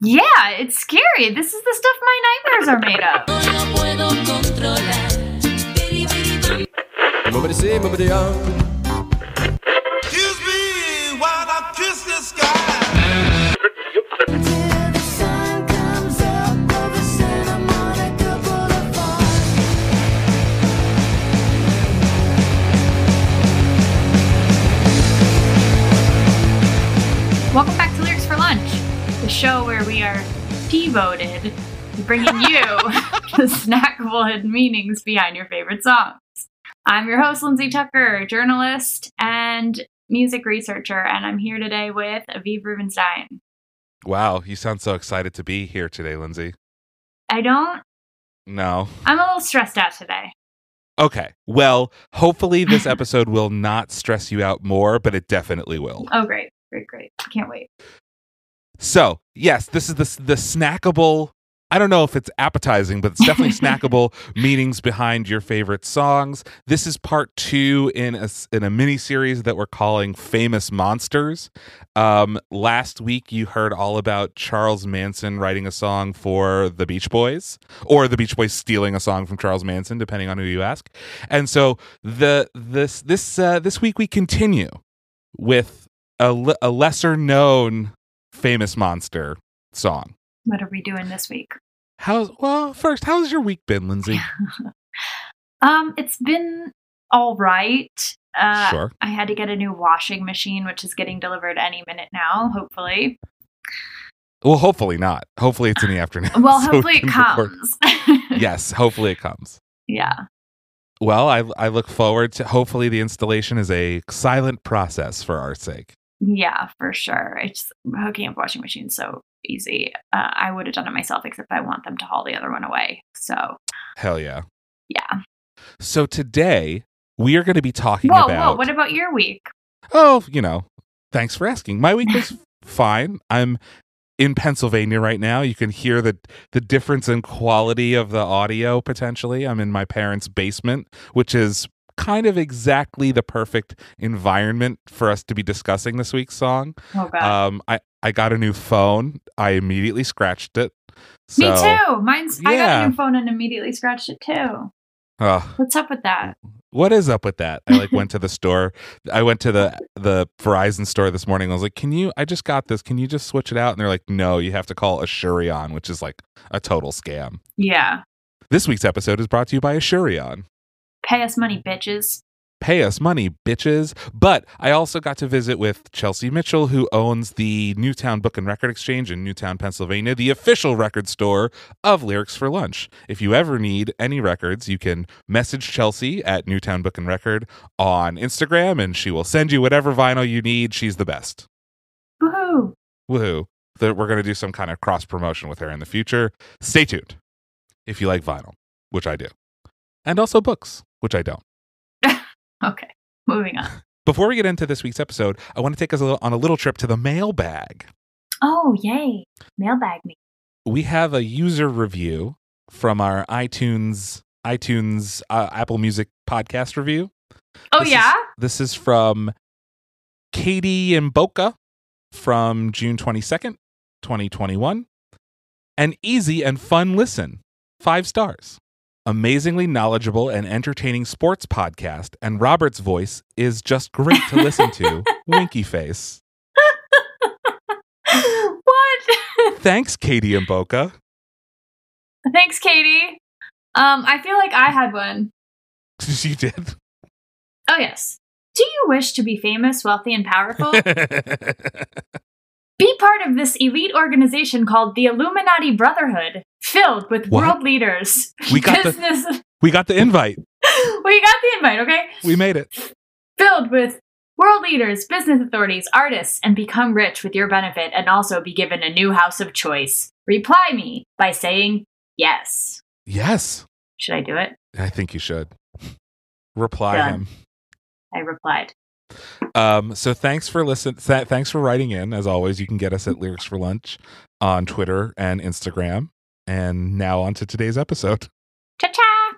Yeah, it's scary. This is the stuff my nightmares are made of. No puedo controlar. Movity see, movity on. Excuse me while I kiss the sky. Till the sun comes up over Santa Monica Boulevard. Welcome back the show where we are devoted to bringing you the snackable hidden meanings behind your favorite songs. I'm your host, Lindsay Tucker, journalist and music researcher, and I'm here today with Aviv Rubenstein. Wow, you sound so excited to be here today, Lindsay. I don't, No. I'm a little stressed out today. Okay. Well, hopefully this episode will not stress you out more, but it definitely will. Oh, great, great, great. Can't wait. So, yes, this is the the snackable. I don't know if it's appetizing, but it's definitely snackable meanings behind your favorite songs. This is part two in a in a mini series that we're calling "Famous Monsters." Um, last week, you heard all about Charles Manson writing a song for the Beach Boys, or the Beach Boys stealing a song from Charles Manson, depending on who you ask. And so the this this uh, this week we continue with a, le- a lesser known famous monster song. What are we doing this week? How's well? First, how's your week been, Lindsay? Um, it's been all right. Uh, sure. I had to get a new washing machine, which is getting delivered any minute now, hopefully. Well, hopefully not. Hopefully it's in the afternoon. Well, so hopefully it comes. Yes, hopefully it comes. Yeah. Well, I I look forward to. Hopefully, the installation is a silent process for our sake. Yeah, for sure. It's hooking up washing machines so easy. Uh, I would have done it myself, except I want them to haul the other one away. So, Hell yeah. yeah. So today we are going to be talking Whoa, about. whoa. What about your week? Oh, you know, thanks for asking. My week was fine. I'm in Pennsylvania right now. You can hear the the difference in quality of the audio potentially. I'm in my parents' basement, which is kind of exactly the perfect environment for us to be discussing this week's song. Oh, God. Um I I got a new phone. I immediately scratched it. Me too. Mine's. I got a new phone and immediately scratched it too. ugh. What's up with that? what is up with that? I like went to the store. I went to the the Verizon store this morning. I was like, "Can you? I just got this. Can you just switch it out?" And they're like, "No, you have to call Asurion, which is like a total scam." Yeah. This week's episode is brought to you by Asurion. Pay us money, bitches. Pay us money, bitches. But I also got to visit with Chelsea Mitchell, who owns the Newtown Book and Record Exchange in Newtown, Pennsylvania, the official record store of Lyrics for Lunch. If you ever need any records, you can message Chelsea at Newtown Book and Record on Instagram, and she will send you whatever vinyl you need. She's the best. Woohoo. Woohoo. That we're going to do some kind of cross promotion with her in the future. Stay tuned if you like vinyl, which I do, and also books, which I don't. Okay. Moving on. Before we get into this week's episode, I want to take us a little, on a little trip to the mailbag. Oh, yay. Mailbag me. We have a user review from our iTunes iTunes uh, Apple Music podcast review. Oh, This is- yeah? This is from Katie Mboka from June 22nd, 2021. An easy and fun listen. Five stars. Amazingly knowledgeable and entertaining sports podcast, and Robert's voice is just great to listen to. Winky face. what? Thanks, Katie Mboka. Thanks, Katie. Um, I feel like I had one. you did. Oh, yes. Do you wish to be famous, wealthy, and powerful? be part of this elite organization called the Illuminati Brotherhood, filled with What? world leaders. We got the- business. we got the invite. we got the invite, okay? We made it. Filled with world leaders, business authorities, artists, and become rich with your benefit and also be given a new house of choice. Reply me by saying yes. Yes. Should I do it? I think you should. Reply Done. him. I replied. Um, so thanks for listen. Th- thanks for writing in. As always, you can get us at Lyrics for Lunch on Twitter and Instagram. And now on to today's episode. Cha cha!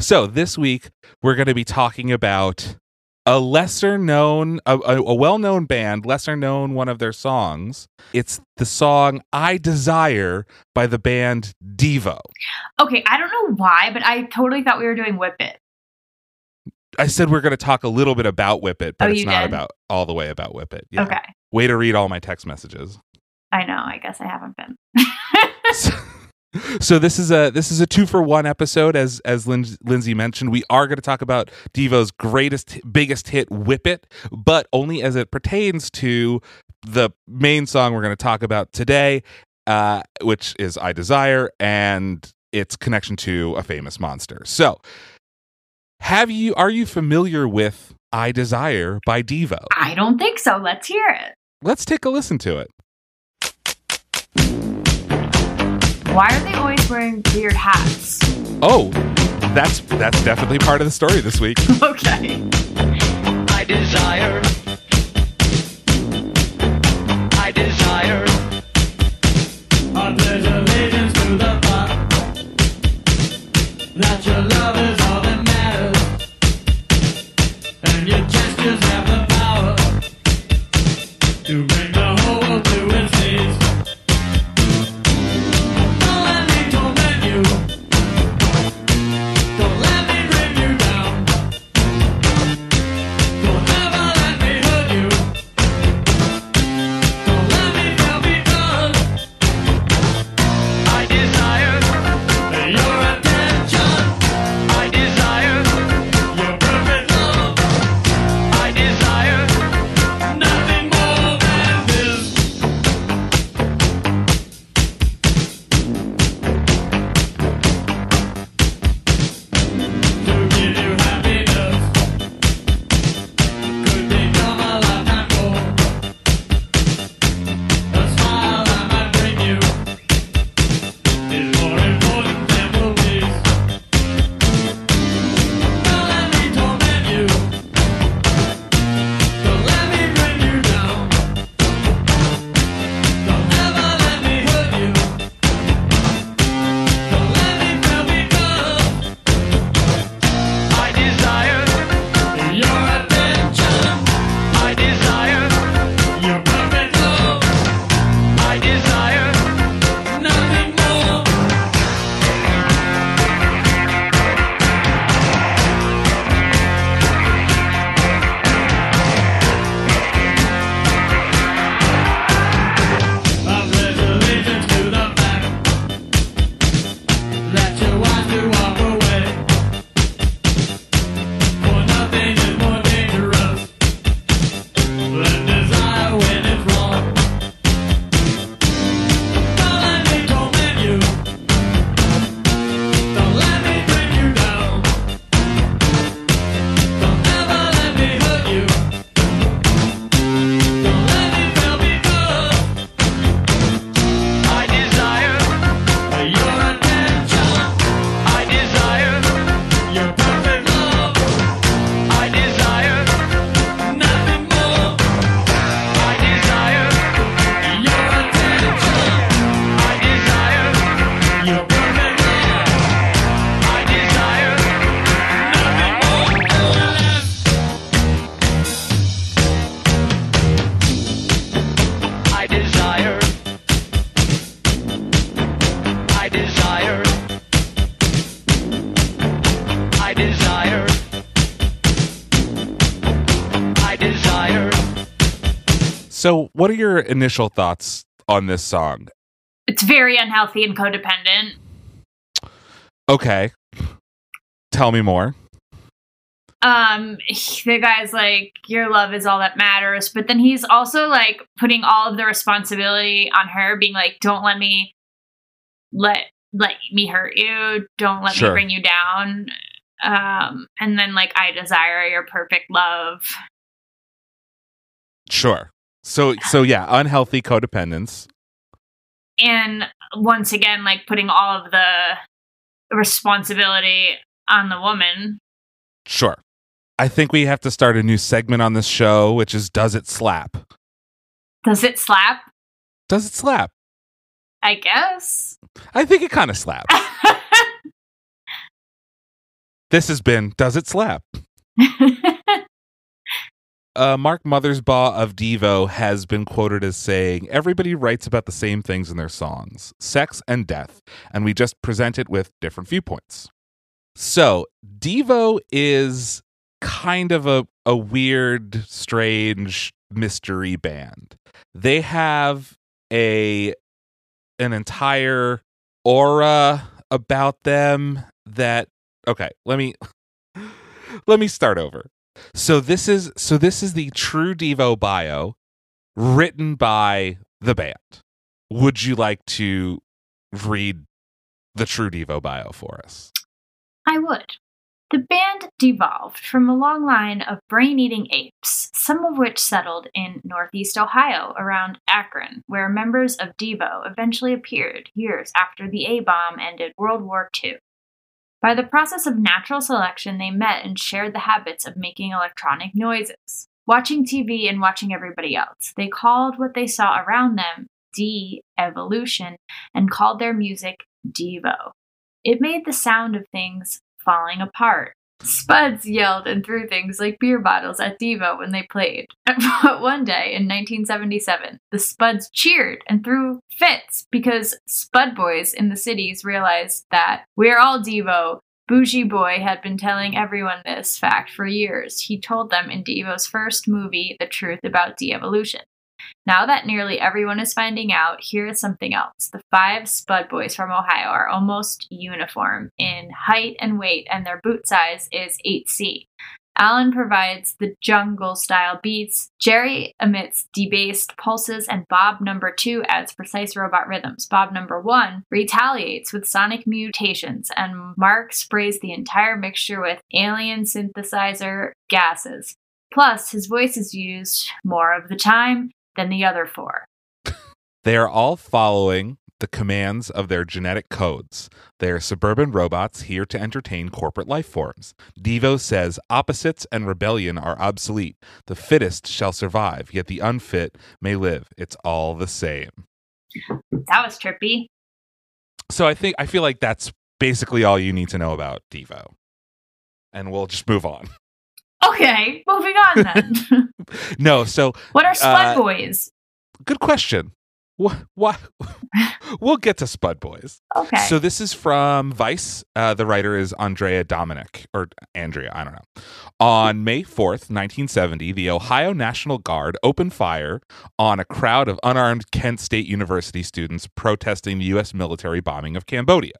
So this week we're going to be talking about a lesser known, a, a, a well known band, lesser known one of their songs. It's the song I Desire by the band Devo. Okay, I don't know why, but I totally thought we were doing Whip It. I said we're going to talk a little bit about Whip It, but Oh, it's not did? about all the way about Whip It. Yeah. Okay. Way to read all my text messages. I know. I guess I haven't been. so, this is a this is a two for one episode as as Lindsay mentioned we are going to talk about Devo's greatest biggest hit Whip It but only as it pertains to the main song we're going to talk about today uh which is I Desire and its connection to a famous monster so have you are you familiar with I Desire by Devo I don't think so. Let's hear it. let's take a listen to it Why are they always wearing weird hats? oh that's that's definitely part of the story this week Okay. I desire. I desire. I pledge allegiance to the thought that your love is So, what are your initial thoughts on this song? It's very unhealthy and codependent. Okay. Tell me more. um the guy's like your love is all that matters but then he's also like putting all of the responsibility on her being like don't let me let let me hurt you don't let Sure. me bring you down um and then like i desire your perfect love Sure. So so yeah, unhealthy codependence. and once again like putting all of the responsibility on the woman Sure. I think we have to start a new segment on this show, which is Does It Slap? does it slap Does it slap? i guess I think it kind of slaps. This has been Does It Slap? uh, Mark Mothersbaugh of Devo has been quoted as saying, Everybody writes about the same things in their songs sex and death, and we just present it with different viewpoints. So, Devo is kind of a, a weird, strange mystery band. They have a an entire aura about them that okay, let me let me start over. So this is so this is the true Devo bio written by the band. Would you like to read the true Devo bio for us? I would. The band devolved from a long line of brain eating apes, some of which settled in northeast Ohio around Akron, where members of Devo eventually appeared years after the A bomb ended World War II. By the process of natural selection, they met and shared the habits of making electronic noises. Watching TV and watching everybody else, they called what they saw around them de evolution and called their music Devo. It made the sound of things falling apart. Spuds yelled and threw things like beer bottles at Devo when they played. But one day in 1977, the Spuds cheered and threw fits because Spud boys in the cities realized that we're all Devo. Booji Boy had been telling everyone this fact for years. He told them in Devo's first movie, The Truth About De Evolution. Now that nearly everyone is finding out, here is something else. The five Spud Boys from Ohio are almost uniform in height and weight, and their boot size is 8C. Alan provides the jungle style beats, Jerry emits debased pulses, and Bob number two adds precise robot rhythms. Bob number one retaliates with sonic mutations, and Mark sprays the entire mixture with alien synthesizer gases. Plus, his voice is used more of the time than the other four. They are all following the commands of their genetic codes. They are suburban robots here to entertain corporate life forms. Devo says opposites and rebellion are obsolete. The fittest shall survive, yet the unfit may live. It's all the same. That was trippy. So I think I feel like that's basically all you need to know about Devo. And we'll just move on. Okay, moving on then. No, so what are Spud Uh, Boys? good question. What? What? we'll get to Spud Boys. Okay. So this is from Vice. Uh, the writer is Andrea Dominic or Andrea, I don't know. On May 4th, 1970, the Ohio National Guard opened fire on a crowd of unarmed Kent State University students protesting the U.S. military bombing of Cambodia.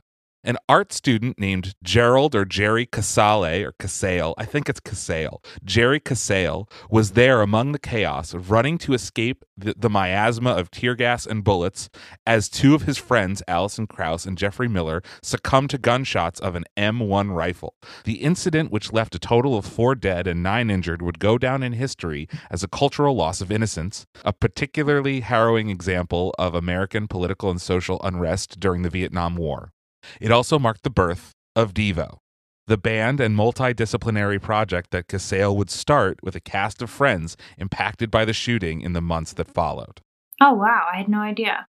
An art student named Gerald or Jerry Casale or Casale, I think it's Casale, Jerry Casale was there among the chaos, running to escape the, the miasma of tear gas and bullets as two of his friends, Allison Krause and Jeffrey Miller, succumbed to gunshots of an M1 rifle. The incident, which left a total of four dead and nine injured, would go down in history as a cultural loss of innocence, a particularly harrowing example of American political and social unrest during the Vietnam War. It also marked the birth of Devo, the band and multidisciplinary project that Casale would start with a cast of friends impacted by the shooting in the months that followed. oh wow, I had no idea.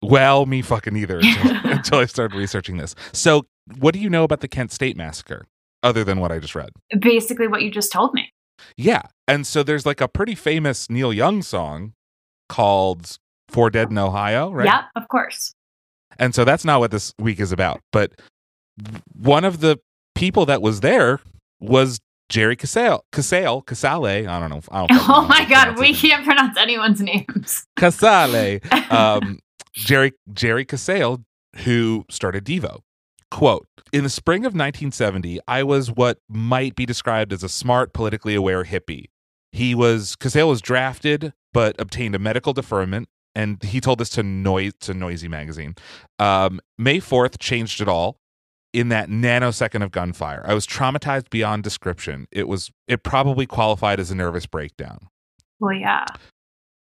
Well, me fucking either until, until I started researching this. So, what do you know about the Kent State Massacre other than what I just read? Basically, what you just told me. Yeah. And so there's like a pretty famous Neil Young song called Four Dead in Ohio, right? Yep, of course. And so that's not what this week is about. But one of the people that was there was Jerry Casale. Casale, Casale. I don't know. I don't Oh my god, we can't pronounce anyone's names. Casale. Um, Jerry Jerry Casale, who started Devo. Quote In the spring of 1970, I was what might be described as a smart, politically aware hippie. He was Casale was drafted, but obtained a medical deferment, and he told this to Noise to Noisey magazine. Um, May 4th changed it all in that nanosecond of gunfire. I was traumatized beyond description. It was it probably qualified as a nervous breakdown well, yeah.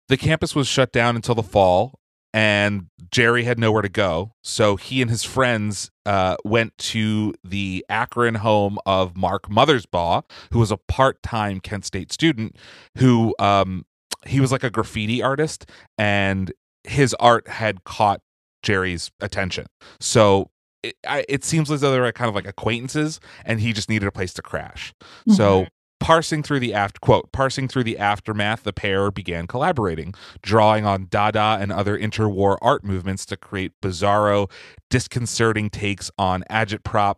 the campus was shut down until the fall and jerry had nowhere to go so he and his friends uh, went to the akron home of mark mothersbaugh who was a part-time kent state student who um, he was like a graffiti artist and his art had caught jerry's attention so it, I, it seems as though they were kind of like acquaintances and he just needed a place to crash so mm-hmm. Parsing through the aft quote, parsing through the aftermath, the pair began collaborating, drawing on Dada and other interwar art movements to create bizarro, disconcerting takes on agitprop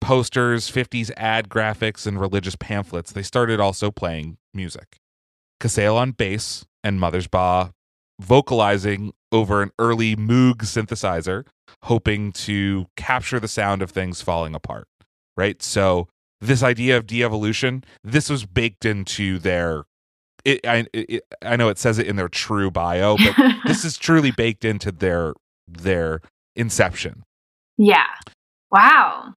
posters, 50s ad graphics, and religious pamphlets. They started also playing music. Casale on bass and Mother's Mothersbaugh vocalizing over an early Moog synthesizer, hoping to capture the sound of things falling apart. Right? So this idea of de-evolution, this was baked into their it, I it, I know it says it in their true bio, but this is truly baked into their their inception. Yeah. Wow.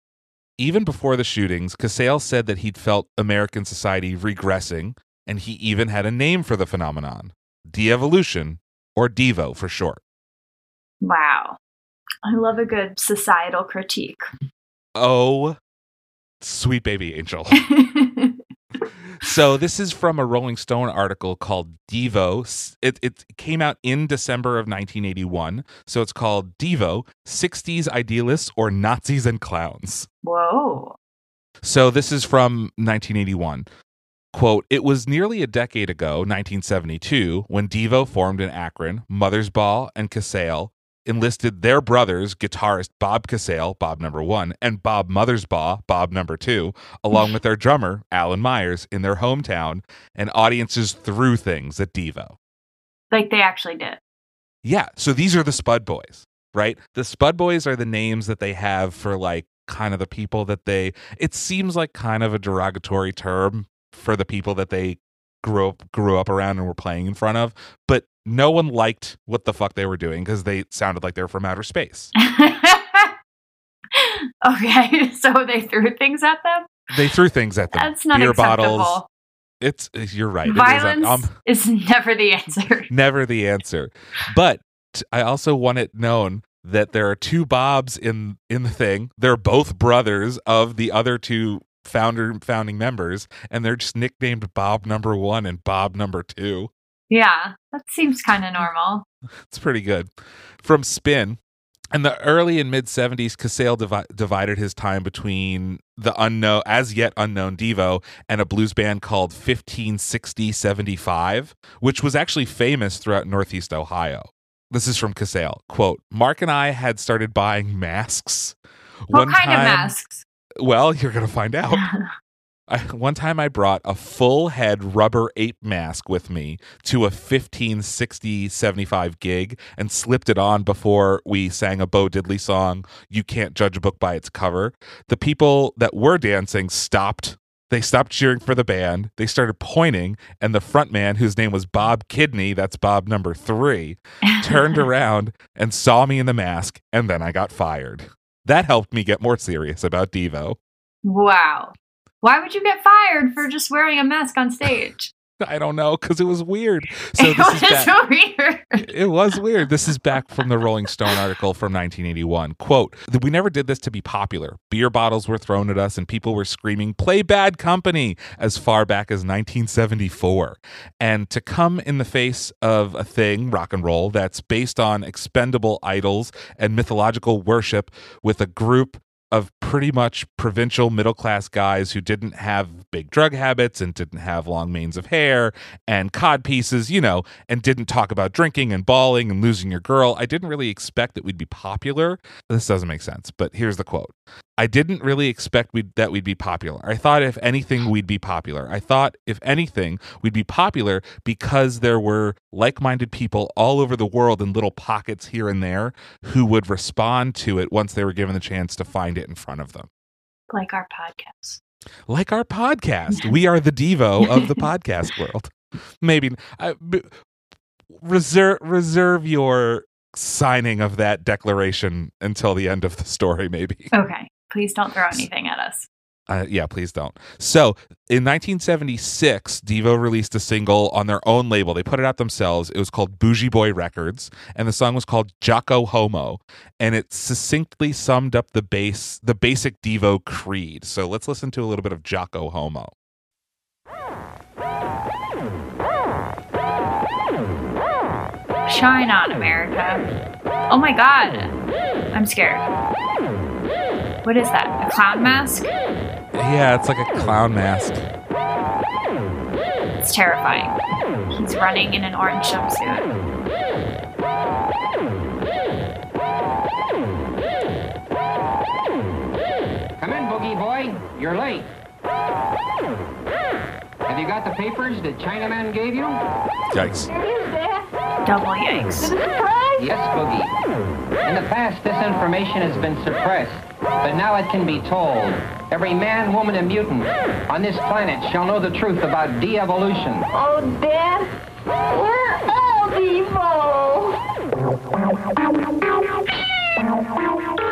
Even before the shootings, Casale said that he'd felt American society regressing, and he even had a name for the phenomenon de evolution, or Devo for short. Wow. I love a good societal critique. Oh, sweet baby angel. so, this is from a Rolling Stone article called Devo. It, it came out in December of 1981. So, it's called Devo 60s Idealists or Nazis and Clowns. Whoa. So this is from 1981. Quote, it was nearly a decade ago, 1972, when Devo formed in Akron, Mothersbaugh and Casale enlisted their brothers, guitarist Bob Casale, Bob number one, and Bob Mothersbaugh, Bob number two, along with their drummer, Alan Myers, in their hometown, and audiences threw things at Devo. Like they actually did. Yeah. So these are the Spud Boys, right? The Spud Boys are the names that they have for like kind of the people that they, it seems like kind of a derogatory term for the people that they grew up, grew up around and were playing in front of. But no one liked what the fuck they were doing because they sounded like they were from outer space. okay. So they threw things at them? They threw things at them. That's not beer acceptable. bottles. It's, you're right. It is. Violence Um, is never the answer. never the answer. But I also want it known that there are two Bobs in in the thing. They're both brothers of the other two founder founding members, and they're just nicknamed Bob number one and Bob number two. Yeah. That seems kind of normal. It's pretty good. From Spin. In the early and mid 70s, Casale divi- divided his time between the unknown, as yet unknown Devo and a blues band called 1560 75, which was actually famous throughout Northeast Ohio. This is from Casale. Quote Mark and I had started buying masks. What kind of masks? Well, you're going to find out. I, one time I brought a full head rubber ape mask with me to a 1560 75 gig and slipped it on before we sang a Bo Diddley song, You Can't Judge a Book by Its Cover. The people that were dancing stopped. They stopped cheering for the band. They started pointing, and the front man, whose name was Bob Kidney, that's Bob number three, turned around and saw me in the mask, and then I got fired. That helped me get more serious about Devo. wow. Why would you get fired for just wearing a mask on stage? I don't know because it was weird. So it this was is back. weird. It was weird. This is back from the Rolling Stone article from 1981. Quote, we never did this to be popular. Beer bottles were thrown at us and people were screaming, play bad company as far back as 1974. And to come in the face of a thing, rock and roll, that's based on expendable idols and mythological worship with a group of pretty much provincial middle class guys who didn't have big drug habits and didn't have long manes of hair and cod pieces, you know, and didn't talk about drinking and bawling and losing your girl. I didn't really expect that we'd be popular. This doesn't make sense, but here's the quote. I didn't really expect we'd, that we'd be popular. I thought if anything, we'd be popular. I thought if anything, we'd be popular because there were like minded people all over the world in little pockets here and there who would respond to it once they were given the chance to find it in front of them. like our podcast. Like our podcast. we are the Devo of the podcast world. Maybe I, b- reserve reserve your signing of that declaration until the end of the story maybe. Okay. Please don't throw anything at us. Uh, yeah, please don't. So, in 1976, Devo released a single on their own label. They put it out themselves. It was called Booji Boy Records, and the song was called Jocko Homo, and it succinctly summed up the base, the basic Devo creed. So, let's listen to a little bit of Jocko Homo. Shine on, America. Oh my god. I'm scared. What is that? A clown mask? Yeah, it's like a clown mask. It's terrifying. He's running in an orange jumpsuit. Come in, Booji Boy. You're late. Have you got the papers that Chinaman gave you? Yikes. Double yikes. Yes, Booji. In the past, this information has been suppressed, but now it can be told. Every man, woman, and mutant on this planet shall know the truth about de-evolution. Oh, Dad, we're all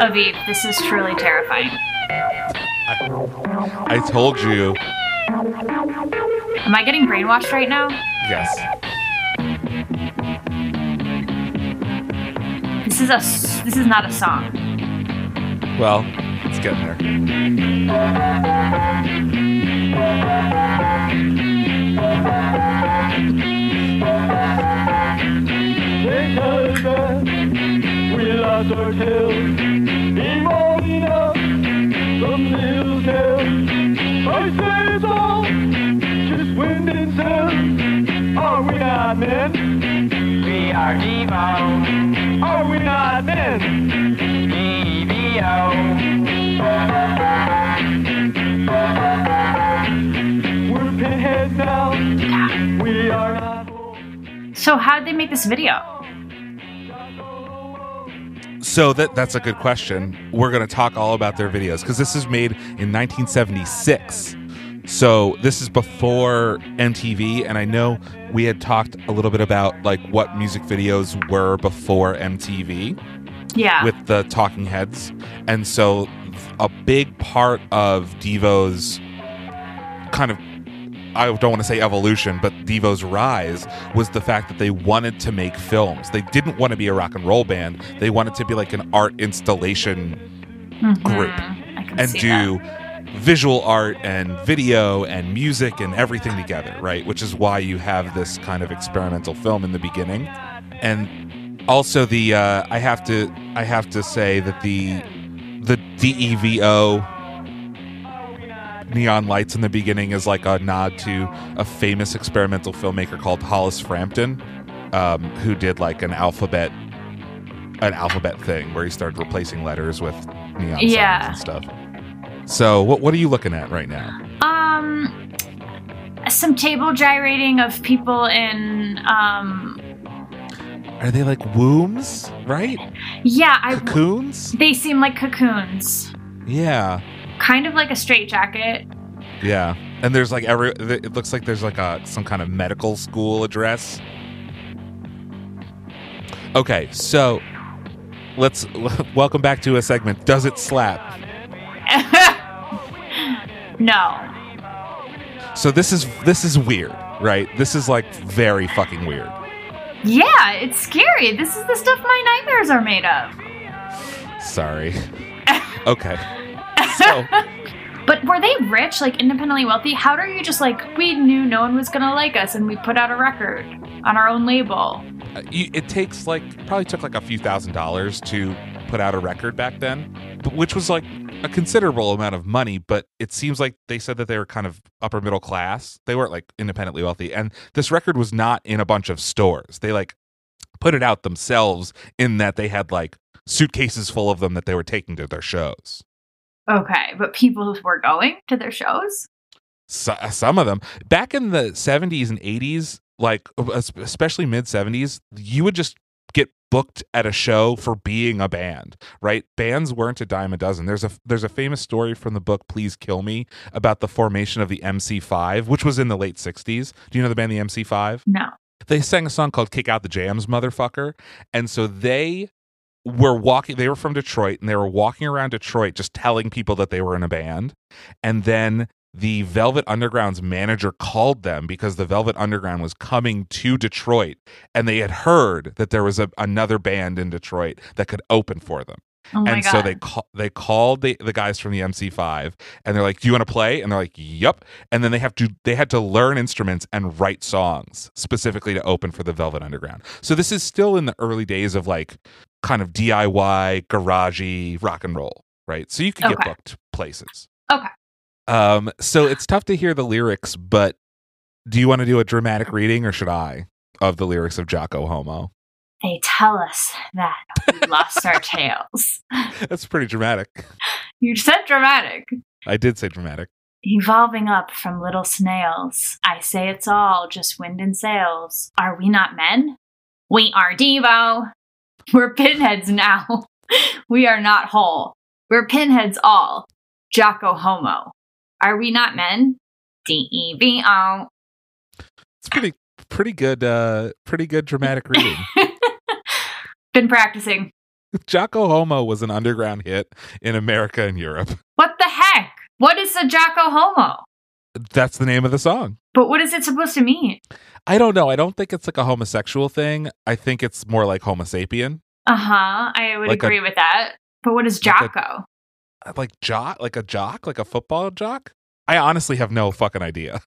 Aviv, this is truly terrifying. I told you. Am I getting brainwashed right now? Yes. Is a s- this is not a song. Well, it's getting there. They tell us that we lost our tails. Evolving up from Neil's tale. I say it's all just wind and sound. Are we not men? Oh, we are Evo. Are we not men? EVO. We're pinheads now. We are not. So how did they make this video? So that that's a good question. We're going to talk all about their videos because this is made in 1976. So this is before MTV, and I know we had talked a little bit about like what music videos were before MTV Yeah. with the Talking Heads, and so a big part of Devo's kind of I don't want to say evolution, but Devo's rise was the fact that they wanted to make films. They didn't want to be a rock and roll band. They wanted to be like an art installation Mhm. group and do visual art and video and music and everything together, right? Which is why you have this kind of experimental film in the beginning. And also the uh, I have to I have to say that the the DEVO neon lights in the beginning is like a nod to a famous experimental filmmaker called Hollis Frampton, um, who did like an alphabet an alphabet thing where he started replacing letters with neon Yeah. signs and stuff. So what what are you looking at right now? Um, some table gyrating of people in um. Are they like wombs, right? Yeah, I. Cocoons? They seem like cocoons, Yeah. kind of like a straitjacket. Yeah. And there's like every it looks like there's like a some kind of medical school address. Okay, so let's welcome back to a segment. Does it slap? no. So this is this is weird, right? This is like very fucking weird. Yeah, it's scary. This is the stuff my nightmares are made of. Sorry. Okay. So But were they rich, like independently wealthy? How are you just like, we knew no one was gonna like us and we put out a record on our own label? uh, it takes like probably took like a few thousand dollars to put out a record back then, which was like a considerable amount of money. But it seems like they said that they were kind of upper middle class. They weren't like independently wealthy, and this record was not in a bunch of stores. They like put it out themselves in that they had like suitcases full of them that they were taking to their shows. Okay, but people were going to their shows? So, some of them back in the 70s and 80s like uh, especially mid 70s you would just get booked at a show for being a band right bands weren't a dime a dozen there's a there's a famous story from the book please kill me about the formation of the mc5 which was in the late 60s do you know the band the mc5 No. they sang a song called Kick Out the Jams, Motherfucker. And so they were walking, they were from Detroit and they were walking around Detroit just telling people that they were in a band. And then the Velvet Underground's manager called them because the Velvet Underground was coming to Detroit and they had heard that there was a, another band in Detroit that could open for them Oh and god. so they call, they called the, the guys from the MC5 and they're like, "Do you want to play?" And they're like, "Yep." And then they have to they had to learn instruments and write songs specifically to open for the Velvet Underground. So this is still in the early days of like kind of DIY garagey rock and roll, right? So you could get booked places. Okay. Um so it's tough to hear the lyrics, but Do you want to do a dramatic reading or should I of the lyrics of Jocko Homo? They tell us that we lost our tails. That's pretty dramatic. You said dramatic. I did say dramatic. Evolving up from little snails. I say it's all just wind and sails. Are we not men? We are Devo. We're pinheads now. we are not whole. We're pinheads all. Jocko Homo. Are we not men? D E V O. It's pretty pretty good uh pretty good dramatic reading. Been practicing. Jocko Homo was an underground hit in America and Europe. What the heck? What is a Jocko Homo? That's the name of the song. But what is it supposed to mean? I don't know. I don't think it's like a homosexual thing. I think it's more like Homo sapien. Uh huh. I would Like a- agree with that. But what is like a- Jocko? Like jock, like a jock, like a football jock. I honestly have no fucking idea.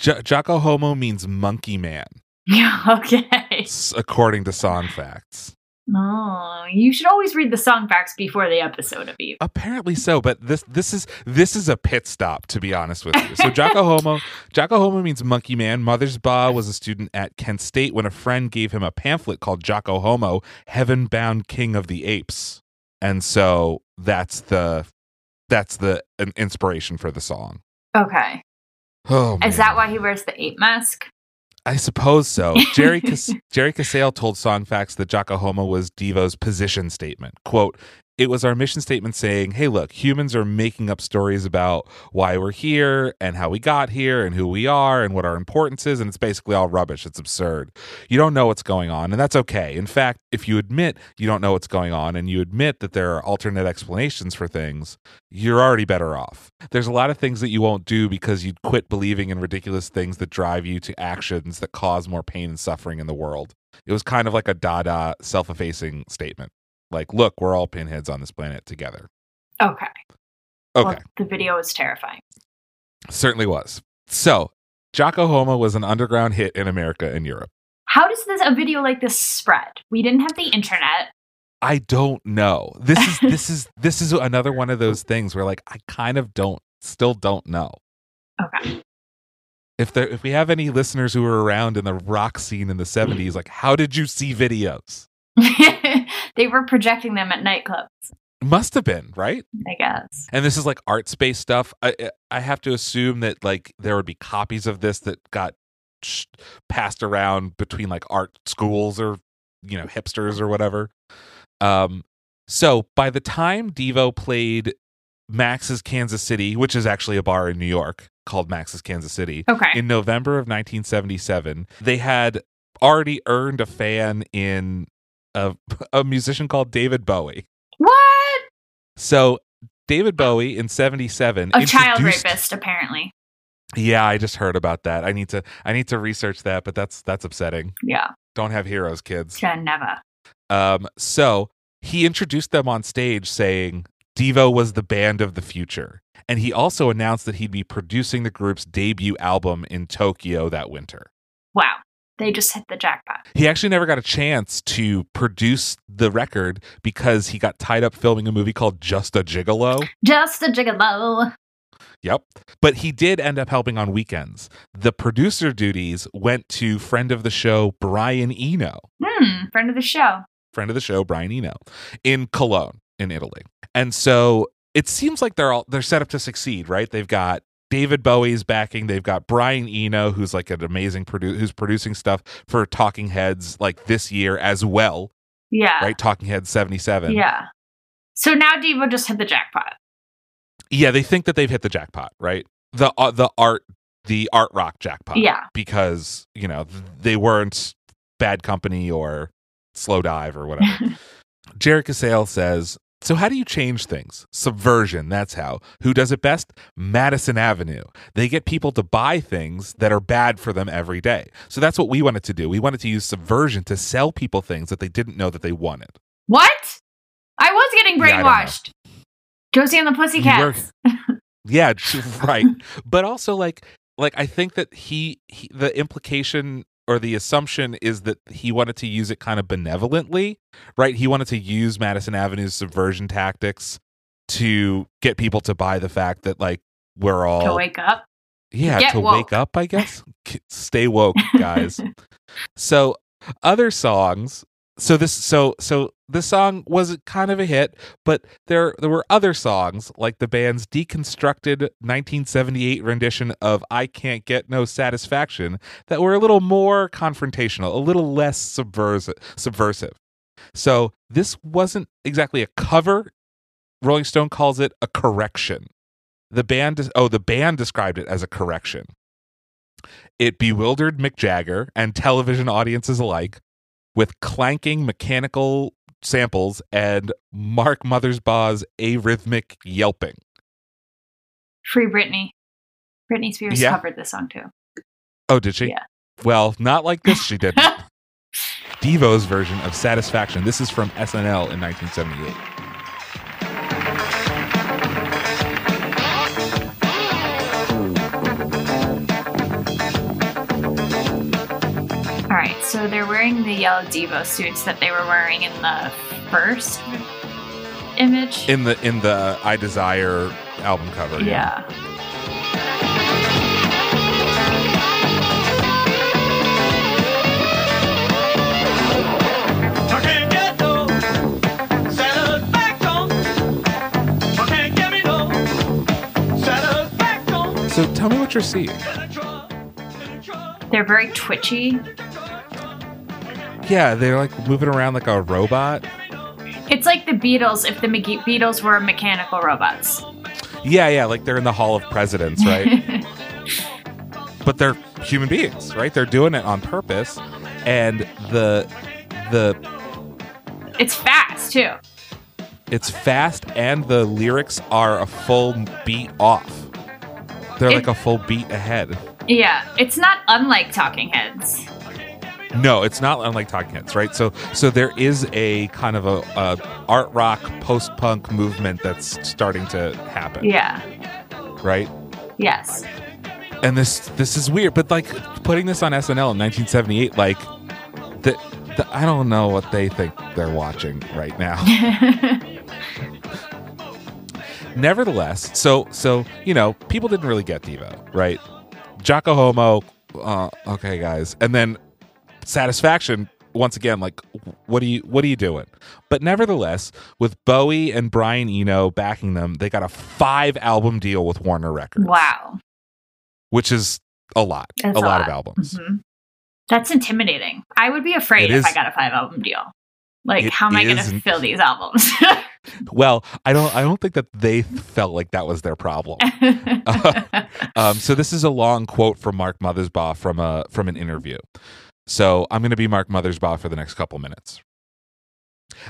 J- Jocko Homo means monkey man, Yeah, okay. according to Songfacts. Oh, you should always read the Songfacts before the episode Aviv. Apparently so, but this this is this is a pit stop to be honest with you. So Jocko Homo, Jocko Homo means monkey man. Mothersbaugh was a student at Kent State when a friend gave him a pamphlet called Jocko Homo, Heaven Bound King of the Apes, and so that's the that's the an inspiration for the song. Okay. Oh, Is that why he wears the ape mask? I suppose so. Jerry Cas- Jerry Casale told Songfacts that Jocko Homo was Devo's position statement. Quote, it was our mission statement saying, hey, look, humans are making up stories about why we're here and how we got here and who we are and what our importance is. And it's basically all rubbish. It's absurd. You don't know what's going on, and that's okay. In fact, if you admit you don't know what's going on and you admit that there are alternate explanations for things, you're already better off. There's a lot of things that you won't do because you'd quit believing in ridiculous things that drive you to actions that cause more pain and suffering in the world. It was kind of like a Dada self effacing statement. Like, look, we're all pinheads on this planet together. Okay. Okay, Well, the video was terrifying. certainly was. So, Jocko Homo was an underground hit in America and Europe. How does this a video like this spread? We didn't have the internet. I don't know. This is this is this is another one of those things where like I kind of don't still don't know. Okay. If there if we have any listeners who were around in the rock scene in the 70s like how did you see videos? they were projecting them at nightclubs, Must have been, right? I guess. And this is like art space stuff. I I have to assume that like there would be copies of this that got sh- passed around between like art schools or you know hipsters or whatever. Um, so by the time Devo played Max's Kansas City, which is actually a bar in New York called Max's Kansas City, Okay. in November of 1977, they had already earned a fan in a, a musician called David Bowie. what? So David Bowie in 77 A child rapist, apparently. Yeah, I just heard about that. I need to I need to research that, but that's that's upsetting. Yeah. Don't have heroes, kids. Can never. Um so he introduced them on stage saying Devo was the band of the future. And he also announced that he'd be producing the group's debut album in Tokyo that winter. Wow. They just hit the jackpot. He actually never got a chance to produce the record because he got tied up filming a movie called Just a Gigolo. Just a gigolo. Yep. But he did end up helping on weekends. The producer duties went to friend of the show, Brian Eno, Hmm. Friend of the show. friend of the show, Brian Eno, in Cologne, in Italy. And so it seems like they're all they're set up to succeed, right? They've got David Bowie's backing. They've got Brian Eno, who's like an amazing producer, who's producing stuff for Talking Heads like this year as well, Yeah. right? Talking Heads 77. Yeah. So now Devo just hit the jackpot. Yeah, they think that they've hit the jackpot, right? The uh, the art the art rock jackpot. Yeah. Because, you know, they weren't Bad Company or Slowdive or whatever. Jared Casale says, so how do you change things? Subversion, that's how. Who does it best? Madison Avenue. They get people to buy things that are bad for them every day. So that's what we wanted to do. We wanted to use subversion to sell people things that they didn't know that they wanted. What? I was getting Yeah, I don't know. brainwashed. Josie and the Pussycats. Yeah, right. but also like like I think that he, he the implication or the assumption is that he wanted to use it kind of benevolently, right? He wanted to use Madison Avenue's subversion tactics to get people to buy the fact that like we're to all wake up. yeah Get to woke. wake up i guess stay woke guys so other songs so this so so this song was kind of a hit but there there were other songs like the band's deconstructed 1978 rendition of i can't get no satisfaction that were a little more confrontational a little less subversive subversive. So this wasn't exactly a cover. Rolling stone calls it a correction. The band oh the band described it as a correction. It bewildered mick jagger and television audiences alike with clanking mechanical samples and mark mothersbaugh's arrhythmic yelping Free Britney. Britney Spears Yeah. covered this song too. oh did she Yeah. well not like this she didn't devo's version of satisfaction this is from snl in 1978 so they're wearing the yellow Devo suits that they were wearing in the first image. in the in the i desire album cover yeah. I can't get no satisfaction. I can't get me no satisfaction. so tell me what you're seeing They're very twitchy. Yeah they're like moving around like a robot It's like the Beatles if the Beatles were mechanical robots. Yeah, yeah, like they're in the Hall of Presidents, right? but they're human beings, right? They're doing it on purpose, and the the it's fast too. it's fast, and the lyrics are a full beat off. They're It- like a full beat ahead. Yeah, it's not unlike Talking Heads. No, it's not unlike Talking Heads, right? So, so there is a kind of a, a art rock post punk movement that's starting to happen, Yeah. right? Yes. and this this is weird but like putting this on snl in 1978 like the, the i don't know what they think they're watching right now nevertheless so so you know people didn't really get devo right jocko homo uh, okay guys and then satisfaction once again like what are you what are you doing but nevertheless with bowie and brian eno backing them they got a five album deal with warner records wow. which is a lot, That's a a lot, of lot. albums. Mhm. That's intimidating. I would be afraid if I got a five album deal. Like, how am I going to fill these albums? Well, I don't, I don't think that they felt like that was their problem. um, so this is a long quote from Mark Mothersbaugh from a from an interview. So I'm going to be Mark Mothersbaugh for the next couple minutes.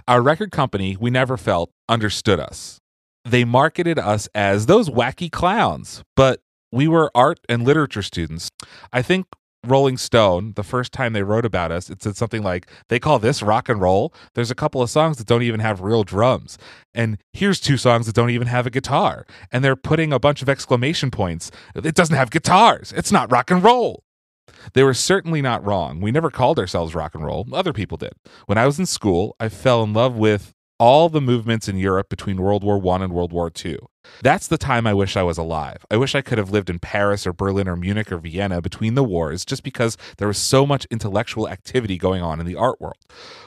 Our record company, we never felt, understood us. They marketed us as those wacky clowns, but we were art and literature students. I think Rolling Stone, the first time they wrote about us, it said something like, they call this rock and roll. There's a couple of songs that don't even have real drums. And here's two songs that don't even have a guitar. And they're putting a bunch of exclamation points. It doesn't have guitars. It's not rock and roll. They were certainly not wrong. We never called ourselves rock and roll. Other people did. When I was in school, I fell in love with all the movements in Europe between World War One and World War Two. That's the time I wish I was alive. I wish I could have lived in Paris or Berlin or Munich or Vienna between the wars just because there was so much intellectual activity going on in the art world.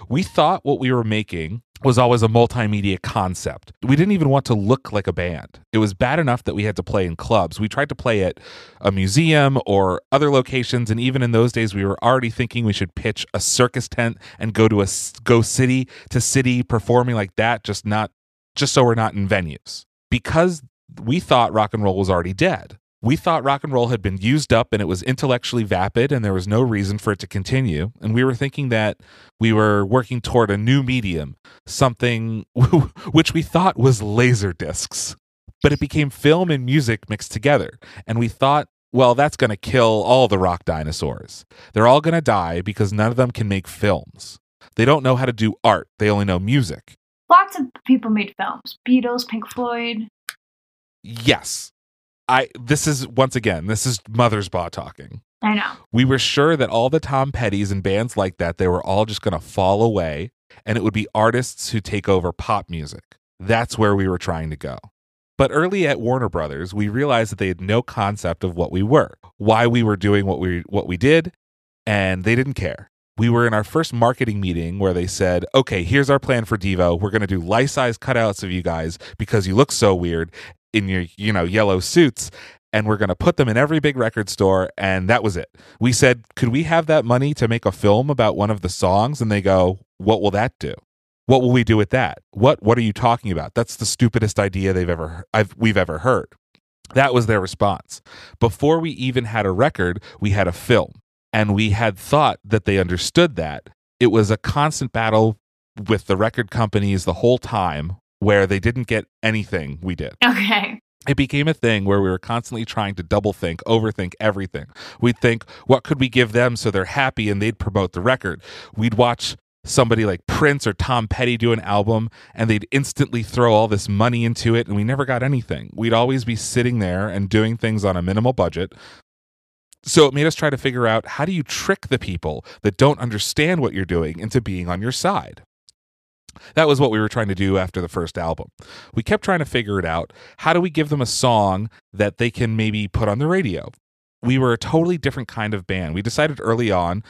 We thought what we were making was always a multimedia concept. We didn't even want to look like a band. It was bad enough that we had to play in clubs. We tried to play at a museum or other locations and even in those days we were already thinking we should pitch a circus tent and go to a go city to city performing like that just not just so we're not in venues. Because we thought rock and roll was already dead. We thought rock and roll had been used up and it was intellectually vapid and there was no reason for it to continue. And we were thinking that we were working toward a new medium, something which we thought was laser discs. But it became film and music mixed together. And we thought, well, that's going to kill all the rock dinosaurs. They're all going to die because none of them can make films. They don't know how to do art, they only know music. Lots of people made films. Beatles, Pink Floyd. Yes. I this is once again, this is Mothersbaugh talking. I know. We were sure that all the Tom pettys and bands like that, they were all just going to fall away and it would be artists who take over pop music. That's where we were trying to go. But early at Warner Brothers, we realized that they had no concept of what we were, why we were doing what we what we did, and they didn't care. We were in our first marketing meeting where they said, "Okay, here's our plan for Devo. We're going to do life-size cutouts of you guys because you look so weird in your, you know, yellow suits." And we're going to put them in every big record store. And that was it. We said, Could we have that money to make a film about one of the songs? And they go, What will that do? What will we do with that? What What are you talking about? That's the stupidest idea they've ever I've, we've ever heard. That was their response. Before we even had a record, we had a film, and we had thought that they understood that. It was a constant battle with the record companies the whole time, where they didn't get anything we did Okay. it became a thing where we were constantly trying to double think, overthink everything. We'd think, what could we give them so they're happy and they'd promote the record? We'd watch somebody like Prince or Tom Petty do an album and they'd instantly throw all this money into it and we never got anything. We'd always be sitting there and doing things on a minimal budget. So it made us try to figure out how do you trick the people that don't understand what you're doing into being on your side? That was what we were trying to do after the first album. We kept trying to figure it out. How do we give them a song that they can maybe put on the radio? We were a totally different kind of band. We decided early on,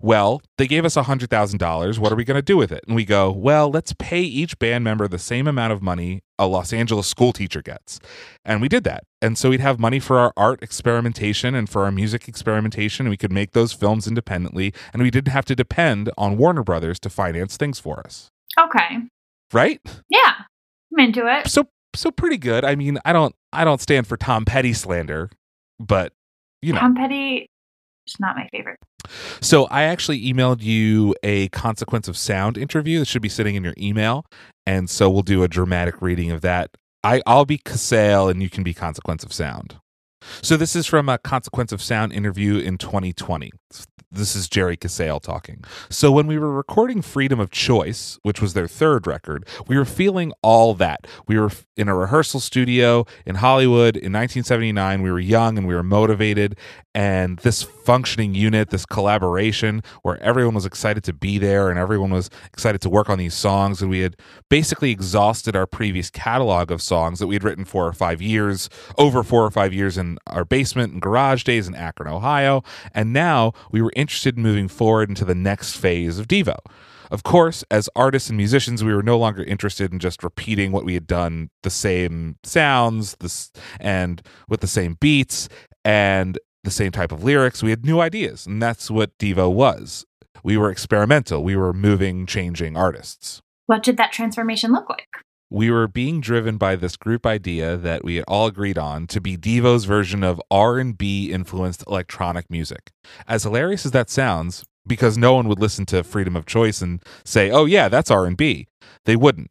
well, they gave us $100,000. What are we going to do with it? And we go, well, let's pay each band member the same amount of money a Los Angeles school teacher gets. And we did that. And so we'd have money for our art experimentation and for our music experimentation. And we could make those films independently. And we didn't have to depend on Warner Brothers to finance things for us. Okay. Right? Yeah. I'm into it. so so pretty good. I mean, I don't I don't stand for Tom Petty slander, but you know. Tom Petty not my favorite. So I actually emailed you a consequence of sound interview that should be sitting in your email, and so we'll do a dramatic reading of that. I I'll be Casale and you can be consequence of sound. So this is from a consequence of sound interview in 2020. This is Jerry Casale talking. So when we were recording Freedom of Choice, which was their third record, we were feeling all that. We were in a rehearsal studio in Hollywood in 1979. We were young and we were motivated and this functioning unit, this collaboration where everyone was excited to be there and everyone was excited to work on these songs and we had basically exhausted our previous catalog of songs that we had written four or five years over four or five years in our basement and garage days in Akron, Ohio. And now we were interested in moving forward into the next phase of Devo. Of course, as artists and musicians, we were no longer interested in just repeating what we had done, the same sounds, this and with the same beats and the same type of lyrics. We had new ideas, and that's what Devo was. We were experimental. We were moving, changing artists What did that transformation look like? we were being driven by this group idea that we had all agreed on to be Devo's version of R&B influenced electronic music. As hilarious as that sounds, because no one would listen to Freedom of Choice and say, "Oh yeah, that's R&B." They wouldn't.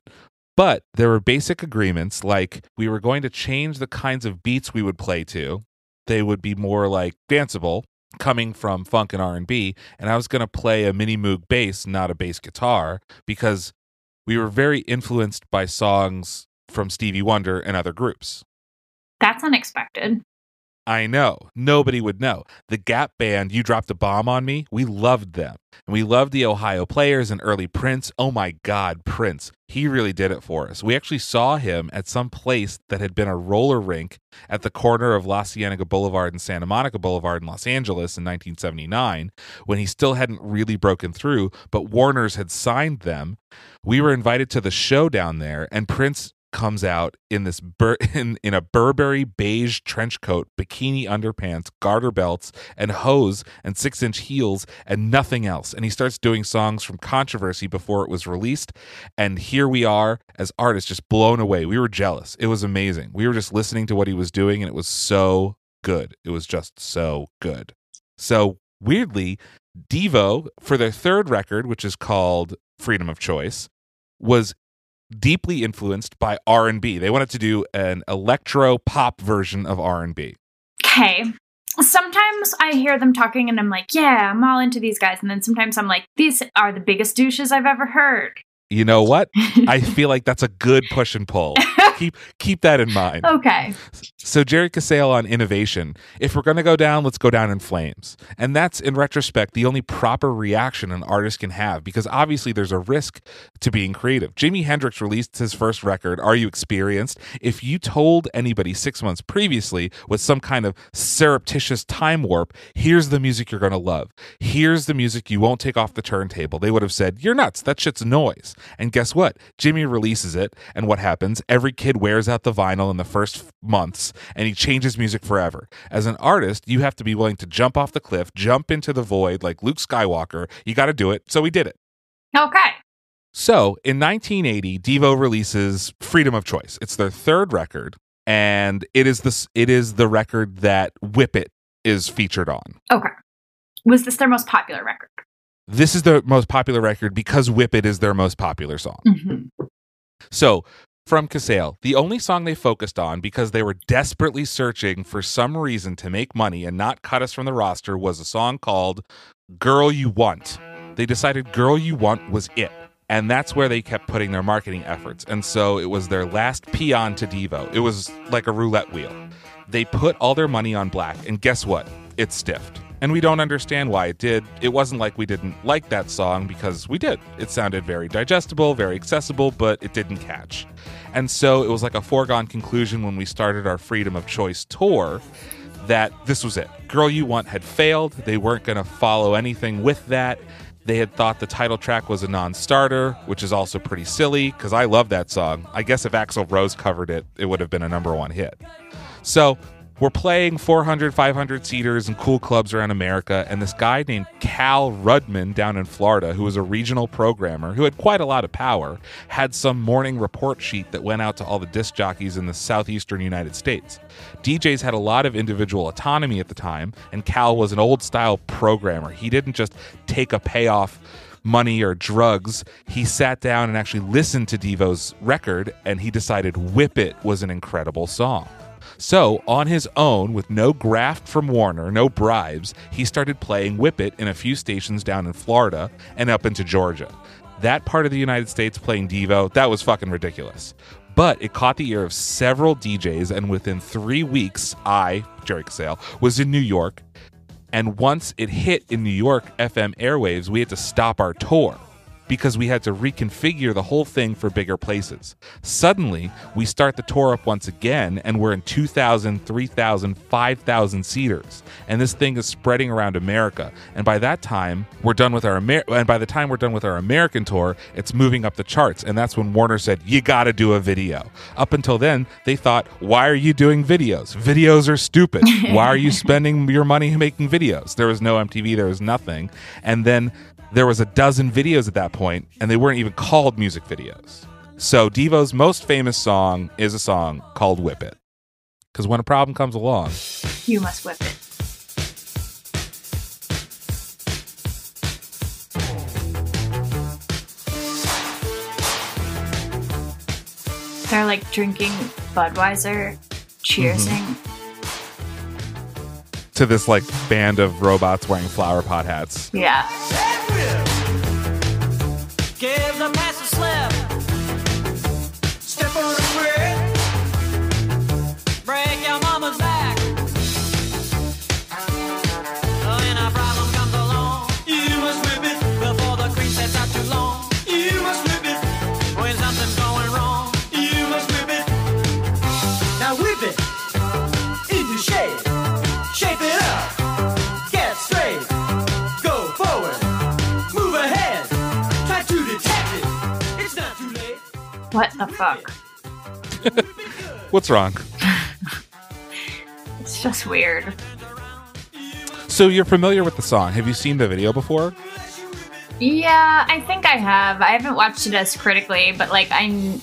But there were basic agreements like we were going to change the kinds of beats we would play to. They would be more like danceable, coming from funk and R&B, and I was going to play a mini moog bass, not a bass guitar, because we were very influenced by songs from Stevie Wonder and other groups. That's unexpected. I know. Nobody would know. The Gap Band, You Dropped a Bomb on Me, we loved them. And we loved the Ohio players and early Prince. Oh my God, Prince. He really did it for us. We actually saw him at some place that had been a roller rink at the corner of La Cienega Boulevard and Santa Monica Boulevard in Los Angeles in 1979 when he still hadn't really broken through, but Warner's had signed them. We were invited to the show down there, and Prince comes out in this bur- in, in a Burberry beige trench coat, bikini underpants, garter belts, and hose and six inch heels and nothing else. And he starts doing songs from Controversy before it was released. And here we are as artists, just blown away. We were jealous. It was amazing. We were just listening to what he was doing, and it was so good. It was just so good. So weirdly, Devo, for their third record, which is called Freedom of Choice, was deeply influenced by R&B. They wanted to do an electro pop version of R&B. Okay. Sometimes I hear them talking and I'm like, yeah, I'm all into these guys. And then sometimes I'm like, these are the biggest douches I've ever heard. You know what? I feel like that's a good push and pull. keep keep that in mind. Okay. So Jerry Casale on innovation. If we're going to go down, let's go down in flames. And that's in retrospect the only proper reaction an artist can have because obviously there's a risk to being creative. Jimi Hendrix released his first record, Are You Experienced? If you told anybody 6 months previously with some kind of surreptitious time warp, here's the music you're going to love. Here's the music you won't take off the turntable. They would have said, "You're nuts. That shit's noise." And guess what? Jimmy releases it, and what happens? Every kid wears out the vinyl in the first months, and he changes music forever. As an artist, you have to be willing to jump off the cliff, jump into the void like Luke Skywalker. You got to do it. So we did it. Okay. So in 1980, Devo releases Freedom of Choice. It's their third record, and it is this. It is the record that Whip It is featured on. Okay. Was this their most popular record? This is their most popular record because Whip It is their most popular song. Mm-hmm. So, from Casale, the only song they focused on because they were desperately searching for some reason to make money and not cut us from the roster was a song called Girl You Want. They decided Girl You Want was it. And that's where they kept putting their marketing efforts. And so it was their last peon to Devo. It was like a roulette wheel. They put all their money on black, and guess what? It stiffed. And we don't understand why it did. It wasn't like we didn't like that song because we did. It sounded very digestible, very accessible, but it didn't catch. And so it was like a foregone conclusion when we started our Freedom of Choice tour that this was it. Girl You Want had failed. They weren't going to follow anything with that. They had thought the title track was a non starter, which is also pretty silly because I love that song. I guess if Axl Rose covered it, it would have been a number one hit. So we're playing 400, 500 seaters in cool clubs around America, and this guy named Cal Rudman down in Florida, who was a regional programmer who had quite a lot of power, had some morning report sheet that went out to all the disc jockeys in the southeastern United States. DJs had a lot of individual autonomy at the time, and Cal was an old style programmer. He didn't just take a payoff money or drugs. He sat down and actually listened to Devo's record, and he decided Whip It was an incredible song. So, on his own, with no graft from Warner, no bribes, he started playing Whip It in a few stations down in Florida and up into Georgia. That part of the United States playing Devo, that was fucking ridiculous. But it caught the ear of several DJs, and within three weeks, I, Jerry Casale, was in New York. And once it hit in New York FM airwaves, we had to stop our tour because we had to reconfigure the whole thing for bigger places. Suddenly, we start the tour up once again, and we're in 2,000, 3,000, 5,000 seaters. And this thing is spreading around America. And by that time, we're done with our Amer- and by the time we're done with our American tour, it's moving up the charts. And that's when Warner said, "You got to do a video." Up until then, they thought, "Why are you doing videos? Videos are stupid. Why are you spending your money making videos?" There was no MTV, there was nothing. And then there was a dozen videos at that point, and they weren't even called music videos. So Devo's most famous song is a song called "Whip It," because when a problem comes along, You must whip it. They're like drinking Budweiser, cheersing. Mm-hmm. to this like band of robots wearing flower pot hats. Yeah. Give the pass a slip. What the fuck? What's wrong? It's just weird. So you're familiar with the song? Have you seen the video before? Yeah, I think I have. I haven't watched it as critically, but like I'm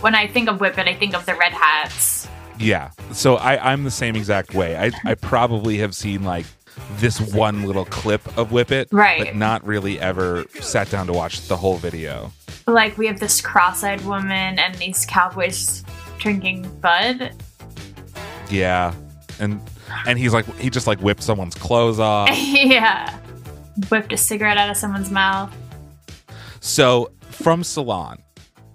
when I think of Whip It, I think of the red hats. Yeah. So I, I'm the same exact way. I, I probably have seen like this one little clip of Whip It, Right. but not really ever sat down to watch the whole video. Like we have this cross-eyed woman and these cowboys drinking Bud. Yeah. And and he's like he just like whipped someone's clothes off. yeah. Whipped a cigarette out of someone's mouth. So from Salon,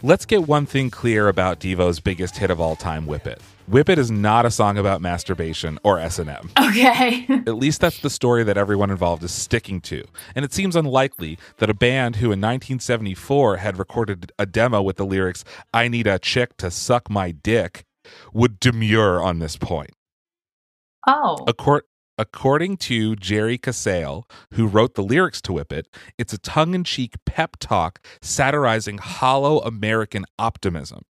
Let's get one thing clear about Devo's biggest hit of all time, Whip It. Whip It is not a song about masturbation or S&M. Okay. At least that's the story that everyone involved is sticking to. And it seems unlikely that a band who in 1974 had recorded a demo with the lyrics, I need a chick to suck my dick, would demur on this point. oh. Accor- according to Jerry Casale, who wrote the lyrics to Whip It, it's a tongue in cheek pep talk satirizing hollow American optimism.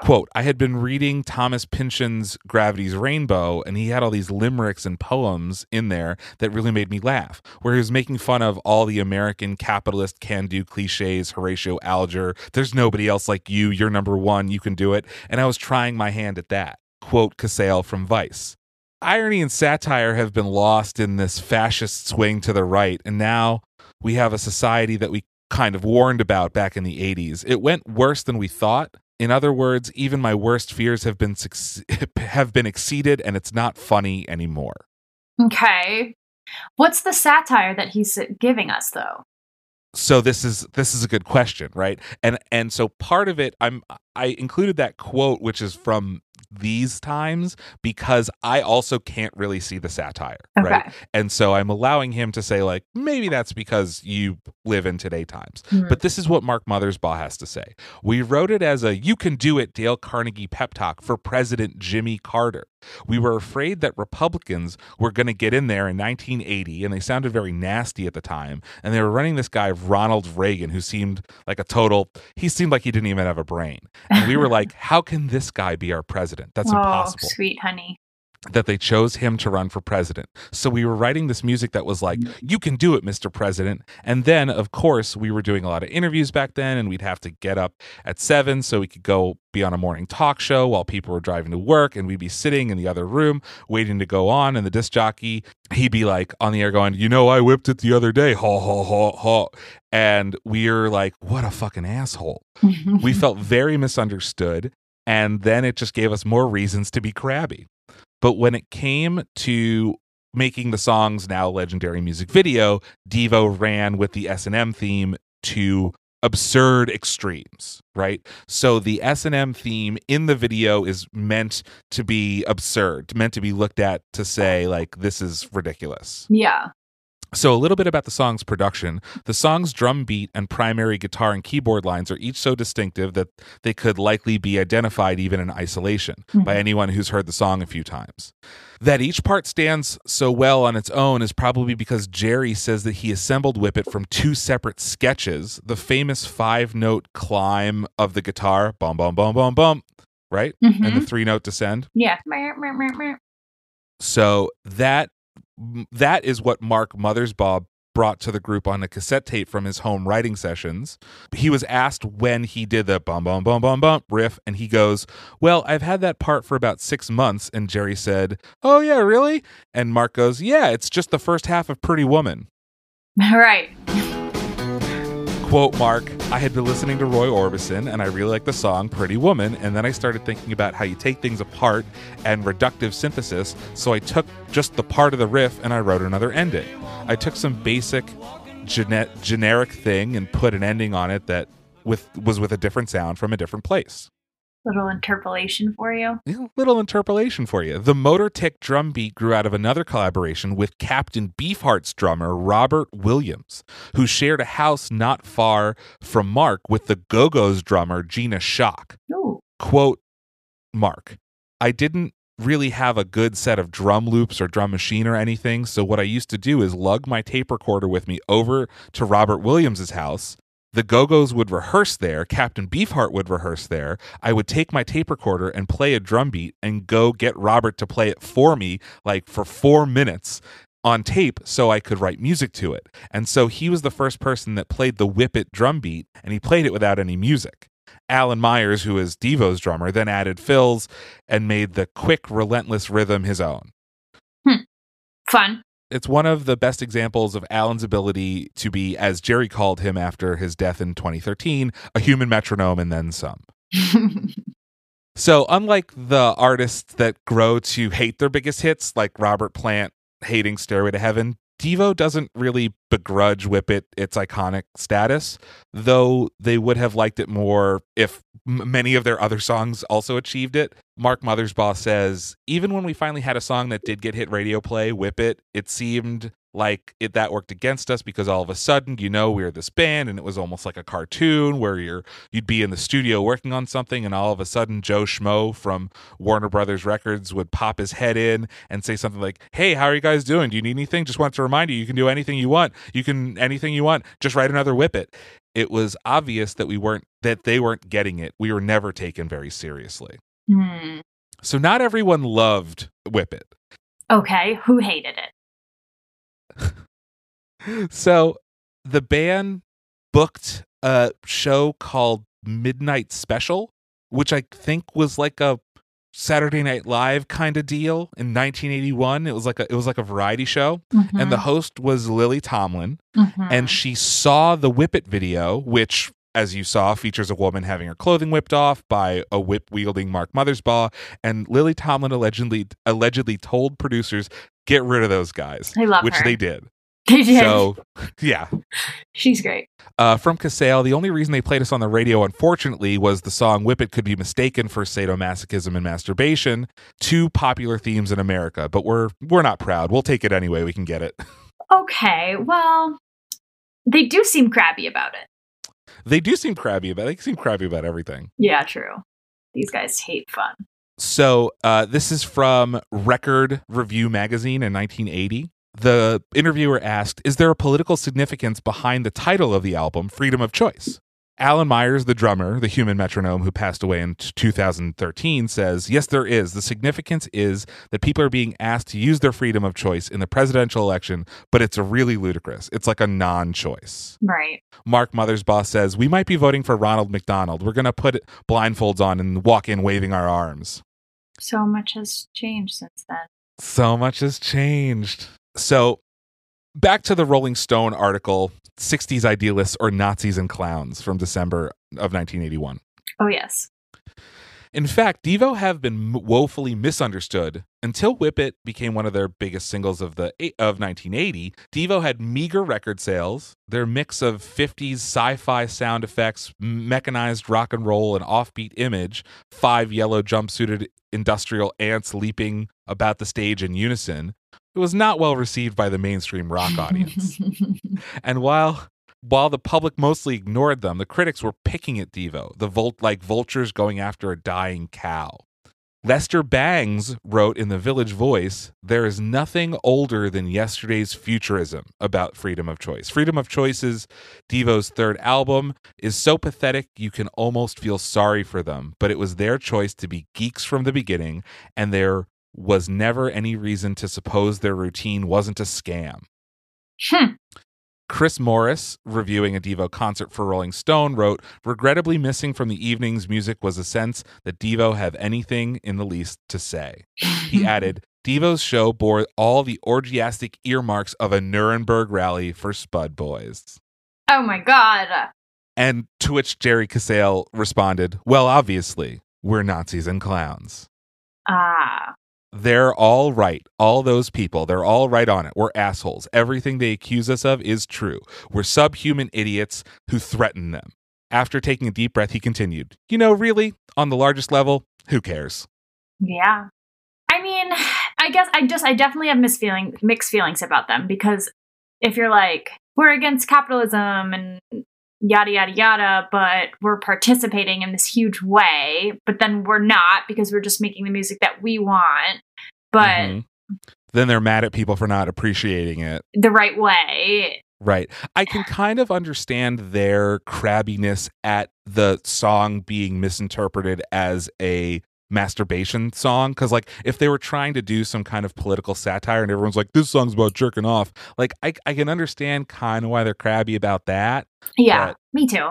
Quote, I had been reading Thomas Pynchon's Gravity's Rainbow, and he had all these limericks and poems in there that really made me laugh, where he was making fun of all the American capitalist can do cliches, Horatio Alger, there's nobody else like you, you're number one, you can do it. And I was trying my hand at that. Quote Casale from Vice. Irony and satire have been lost in this fascist swing to the right, and now we have a society that we kind of warned about back in the 80s. It went worse than we thought. In other words, even my worst fears have been have been exceeded and it's not funny anymore. Okay. What's the satire that he's giving us, though? So this is this is a good question, right? And and so part of it I'm I included that quote which is from these times because I also can't really see the satire, right? And so I'm allowing him to say like maybe that's because you live in today times. Hmm. But this is what Mark Mothersbaugh has to say. We wrote it as a you can do it Dale Carnegie pep talk for President Jimmy Carter. We were afraid that Republicans were going to get in there in 1980 and they sounded very nasty at the time and they were running this guy Ronald Reagan who seemed like a total he seemed like he didn't even have a brain. And we were like how can this guy be our president? That's oh, impossible sweet honey. that they chose him to run for president. So we were writing this music that was like, mm. you can do it, Mr. President. And then, of course, we were doing a lot of interviews back then, and we'd have to get up at seven so we could go be on a morning talk show while people were driving to work, and we'd be sitting in the other room waiting to go on. And the disc jockey, he'd be like on the air going, You know, I whipped it the other day. Ha, ha, ha, ha. And we're like, What a fucking asshole. we felt very misunderstood. And then it just gave us more reasons to be crabby. But when it came to making the song's now legendary music video, Devo ran with the S&M theme to absurd extremes, right? So the S&M theme in the video is meant to be absurd, meant to be looked at to say like this is ridiculous. yeah. So, a little bit about the song's production. The song's drum beat and primary guitar and keyboard lines are each so distinctive that they could likely be identified even in isolation by anyone who's heard the song a few times. That each part stands so well on its own is probably because Jerry says that he assembled Whip It from two separate sketches the famous five note climb of the guitar, bum, bum, bum, bum, bum, right? And the Mhm. three note descend. Yeah. So that that is what Mark Mothersbaugh brought to the group on a cassette tape from his home writing sessions. He was asked when he did the bum bum bum bum bum riff, and he goes, "Well, I've had that part for about six months." And Jerry said, "Oh yeah, really?" And Mark goes, "Yeah, it's just the first half of Pretty Woman." Right. Quote Mark, I had been listening to Roy Orbison and I really liked the song Pretty Woman, and then I started thinking about how you take things apart and reductive synthesis, so I took just the part of the riff and I wrote another ending. I took some basic gene- generic thing and put an ending on it that with was with a different sound from a different place. Little interpolation for you. Yeah, Little interpolation for you. The motorik drum beat grew out of another collaboration with Captain Beefheart's drummer Robert Williams, who shared a house not far from Mark with the Go Go's drummer Gina Shock. Ooh. Quote Mark, I didn't really have a good set of drum loops or drum machine or anything, so what I used to do is lug my tape recorder with me over to Robert Williams's house. The Go Go's would rehearse there. Captain Beefheart would rehearse there. I would take my tape recorder and play a drum beat and go get Robert to play it for me, like for four minutes on tape, so I could write music to it. And so he was the first person that played the Whip It drum beat, and he played it without any music. Alan Myers, who is Devo's drummer, then added fills and made the quick, relentless rhythm his own. Hmm. Fun. It's one of the best examples of Alan's ability to be, as Jerry called him after his death in 2013, a human metronome and then some. So, unlike the artists that grow to hate their biggest hits, like Robert Plant hating Stairway to Heaven, Devo doesn't really begrudge Whip It its iconic status, though they would have liked it more if m- many of their other songs also achieved it. Mark Mothersbaugh says, even when we finally had a song that did get hit radio play, Whip It, it seemed like it that worked against us because all of a sudden, you know, we were this band and it was almost like a cartoon where you're you'd be in the studio working on something and all of a sudden Joe Schmo from Warner Brothers Records would pop his head in and say something like, "Hey, how are you guys doing? Do you need anything? Just want to remind you, you can do anything you want. You can anything you want. Just write another Whip It." It was obvious that we weren't that they weren't getting it. We were never taken very seriously. Hmm. So not everyone loved Whip It. Okay, who hated it? So the band booked a show called Midnight Special, which I think was like a Saturday Night Live kind of deal in 1981. It was like a it was like a variety show, and the host was Lily Tomlin, Mhm. and she saw the Whip It video, which. As you saw, features a woman having her clothing whipped off by a whip wielding Mark Mothersbaugh, and Lily Tomlin allegedly allegedly told producers, "Get rid of those guys," I love which her. they did. they did. So, yeah, She's great. uh, from Casale, the only reason they played us on the radio, unfortunately, was the song Whip It could be mistaken for sadomasochism and masturbation, two popular themes in America. But we're we're not proud. We'll take it anyway. We can get it. Okay, well, they do seem crabby about it. They do seem crabby about. They seem crabby about everything. Yeah, true. These guys hate fun. So uh, this is from Record Review magazine in 1980. The interviewer asked, "Is there a political significance behind the title of the album, Freedom of Choice?" Alan Myers, the drummer, the human metronome who passed away in 2013, says, Yes, there is. The significance is that people are being asked to use their freedom of choice in the presidential election, but it's really ludicrous. It's like a non choice. Right. Mark Mothersbaugh says, We might be voting for Ronald McDonald. We're going to put blindfolds on and walk in waving our arms. So much has changed since then. So much has changed. So, back to the Rolling Stone article 60s Idealists or Nazis and Clowns from December of 1981. Oh, yes. In fact, Devo have been woefully misunderstood. Until Whip It became one of their biggest singles of the of 1980, Devo had meager record sales. Their mix of 50s sci-fi sound effects, mechanized rock and roll, and offbeat image, five yellow jumpsuited industrial ants leaping about the stage in unison, it was not well received by the mainstream rock audience. And while while the public mostly ignored them, the critics were picking at Devo, the vul- like vultures going after a dying cow. Lester Bangs wrote in the Village Voice, There is nothing older than yesterday's futurism about freedom of choice. Freedom of Choice's Devo's third album is so pathetic you can almost feel sorry for them, but it was their choice to be geeks from the beginning, and there was never any reason to suppose their routine wasn't a scam. Hmm. Chris Morris, reviewing a Devo concert for Rolling Stone, wrote, Regrettably missing from the evening's music was a sense that Devo have anything in the least to say. He added, Devo's show bore all the orgiastic earmarks of a Nuremberg rally for Spud Boys. oh my god. And to which Jerry Casale responded, Well, obviously, we're Nazis and clowns. Ah. They're all right. All those people, they're all right on it. We're assholes. Everything they accuse us of is true. We're subhuman idiots who threaten them. After taking a deep breath, he continued, You know, really, on the largest level, who cares? Yeah. I mean, I guess I just I definitely have misfeeling mixed feelings about them because if you're like we're against capitalism and yada yada yada, but we're participating in this huge way, but then we're not because we're just making the music that we want, but Mhm. Then they're mad at people for not appreciating it. the right way. Right. I can kind of understand their crabbiness at the song being misinterpreted as a masturbation song because like if they were trying to do some kind of political satire and everyone's like this song's about jerking off like i, I can understand kind of why they're crabby about that Yeah, me too.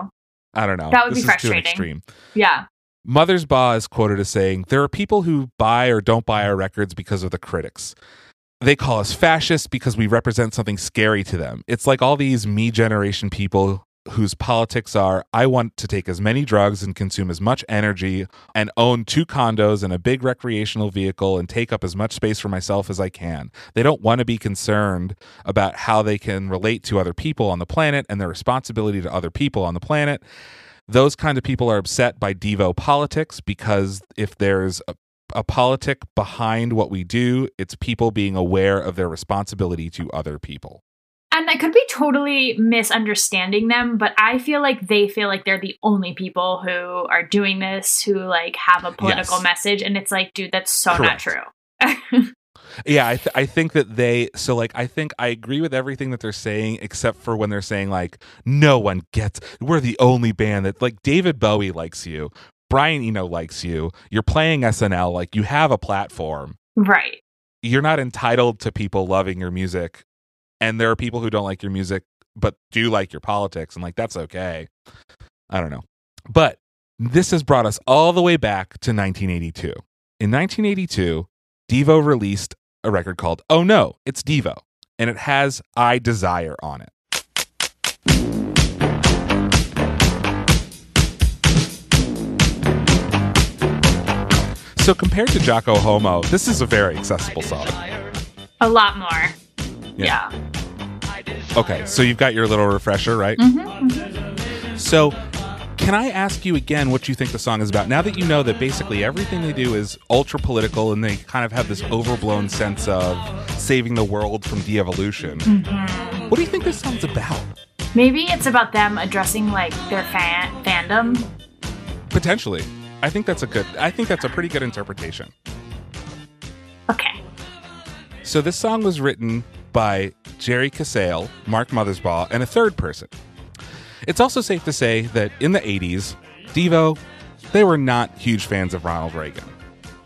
i don't know That would this be is too frustrating. extreme Yeah. Mothersbaugh is quoted as saying, There are people who buy or don't buy our records because of the critics. They call us fascists because we represent something scary to them. It's like all these me generation people whose politics are I want to take as many drugs and consume as much energy and own two condos and a big recreational vehicle and take up as much space for myself as I can. They don't want to be concerned about how they can relate to other people on the planet and their responsibility to other people on the planet. Those kind of people are upset by Devo politics because if there's a, a politic behind what we do, it's people being aware of their responsibility to other people. And I could be totally misunderstanding them, but I feel like they feel like they're the only people who are doing this who like have a political Yes. message. And it's like, dude, that's so Correct. not true. Yeah, I, th- I think that they so like I think I agree with everything that they're saying except for when they're saying like no one gets we're the only band that like David Bowie likes you, Brian Eno likes you, you're playing SNL like you have a platform. right. You're not entitled to people loving your music and there are people who don't like your music but do like your politics and like that's okay. I don't know. But this has brought us all the way back to 1982. In 1982, Devo released a record called Oh No, It's Devo, and it has I Desire on it. So compared to Jocko Homo, this is a very accessible song. A lot more. Yeah. Okay, so you've got your little refresher, right? Mhm. So, can I ask you again what you think the song is about? Now that you know that basically everything they do is ultra political and they kind of have this overblown sense of saving the world from de evolution, Mhm. what do you think this song's about? Maybe it's about them addressing like their fan fandom. Potentially. I think that's a good, I think that's a pretty good interpretation. Okay. So, this song was written by Jerry Casale, Mark Mothersbaugh, and a third person. It's also safe to say that in the 80s, Devo, they were not huge fans of Ronald Reagan.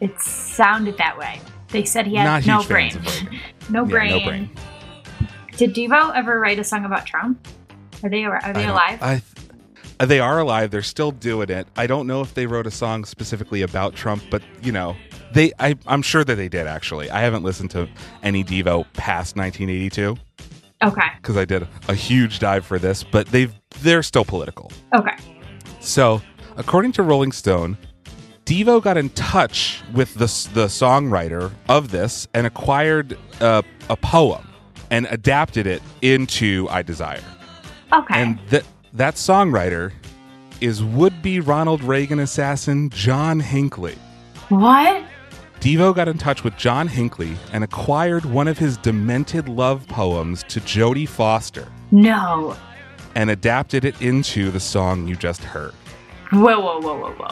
It sounded that way. They said he had no brain. no Yeah, brain. no brain. Did Devo ever write a song about Trump? Are they are they don't- alive? I th- they are alive. They're still doing it. I don't know if they wrote a song specifically about Trump, but you know, they. I, I'm sure that they did. Actually, I haven't listened to any Devo past 1982 okay. because I did a huge dive for this. But they've they're still political. Okay. So, according to Rolling Stone, Devo got in touch with the the songwriter of this and acquired uh, a poem and adapted it into "I Desire." Okay. And that that songwriter is would-be Ronald Reagan assassin John Hinckley. what? Devo got in touch with John Hinckley and acquired one of his demented love poems to Jodie Foster No. and adapted it into the song you just heard. Whoa, whoa, whoa, whoa, whoa.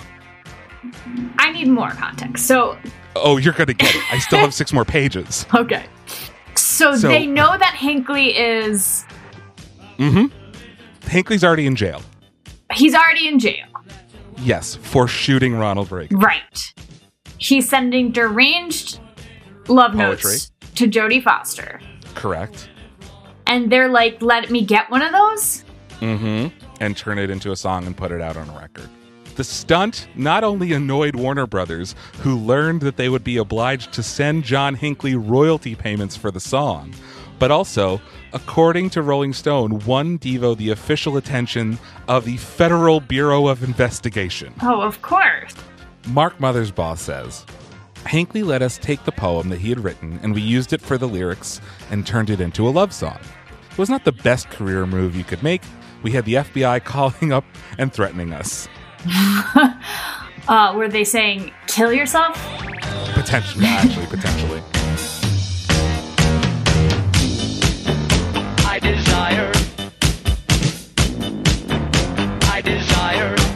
I need more context. So, Oh, you're going to get it. I still have six more pages. okay. So, So- they know that Hinckley is Mm hmm. Hinckley's already in jail. he's already in jail. Yes, for shooting Ronald Reagan. Right. He's sending deranged love Poetry. notes to Jodie Foster. Correct. And they're like, let me get one of those? Mm-hmm. And turn it into a song and put it out on a record. The stunt not only annoyed Warner Brothers, who learned that they would be obliged to send John Hinckley royalty payments for the song, but also, according to Rolling Stone, won Devo the official attention of the Federal Bureau of Investigation. Oh, of course. Mark Mothersbaugh says, Hinckley let us take the poem that he had written and we used it for the lyrics and turned it into a love song. It was not the best career move you could make. We had the FBI calling up and threatening us. uh, were they saying, kill yourself? Potentially, actually, potentially. I desire. I desire.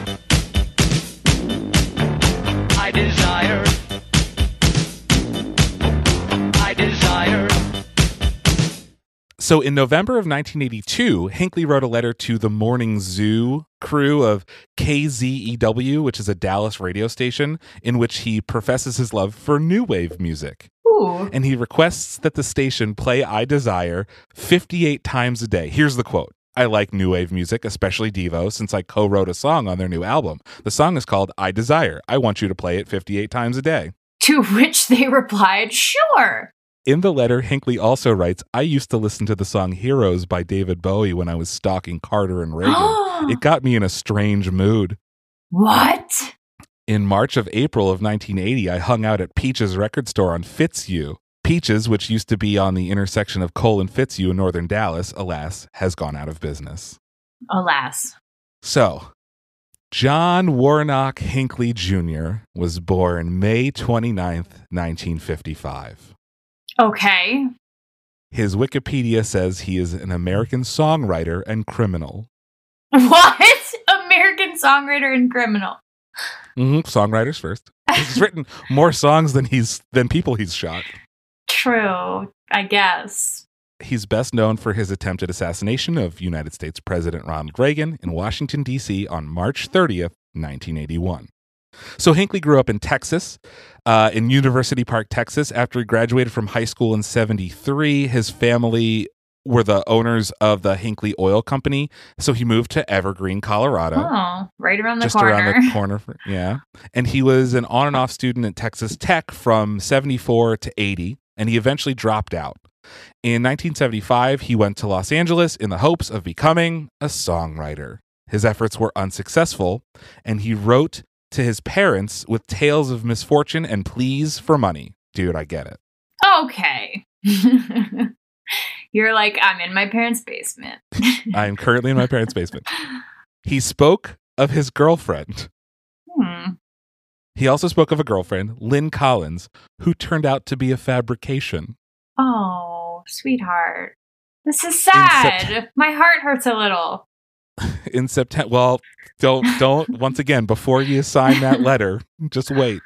So in November of 1982, Hinckley wrote a letter to the Morning Zoo crew of KZEW, which is a Dallas radio station, in which he professes his love for new wave music. Ooh. and he requests that the station play I Desire 58 times a day. Here's the quote. I like new wave music, especially Devo, since I co wrote a song on their new album. The song is called I Desire. I want you to play it 58 times a day. To which they replied, sure. In the letter, Hinckley also writes, I used to listen to the song Heroes by David Bowie when I was stalking Carter and Reagan. it got me in a strange mood. what? In March of April of 1980, I hung out at Peaches record store on Fitzhugh. Peaches, which used to be on the intersection of Cole and Fitzhugh in northern Dallas, alas, has gone out of business. Alas. So, John Warnock Hinckley Jr. was born May 29th, 1955. Okay. His Wikipedia says he is an American songwriter and criminal. What? American songwriter and criminal. hmm Songwriters first. He's written more songs than he's than people he's shot. True, I guess. He's best known for his attempted assassination of United States President Ronald Reagan in Washington, D.C. on March 30th, 1981. So Hinckley grew up in Texas, uh, in University Park, Texas. After he graduated from high school in 73, his family were the owners of the Hinckley Oil Company. So he moved to Evergreen, Colorado. Oh, right around the just corner. around the corner. for- yeah. And he was an on and off student at Texas Tech from 74 to 80, and he eventually dropped out. In 1975, he went to Los Angeles in the hopes of becoming a songwriter. His efforts were unsuccessful, and he wrote to his parents with tales of misfortune and pleas for money. Dude, I get it. Okay. You're like, I'm in my parents' basement. I am currently in my parents' basement. He spoke of his girlfriend. Hmm. He also spoke of a girlfriend, Lynn Collins, who turned out to be a fabrication. Oh, sweetheart. This is sad. Sept- my heart hurts a little. in September. Well, don't don't once again before you sign that letter, just wait.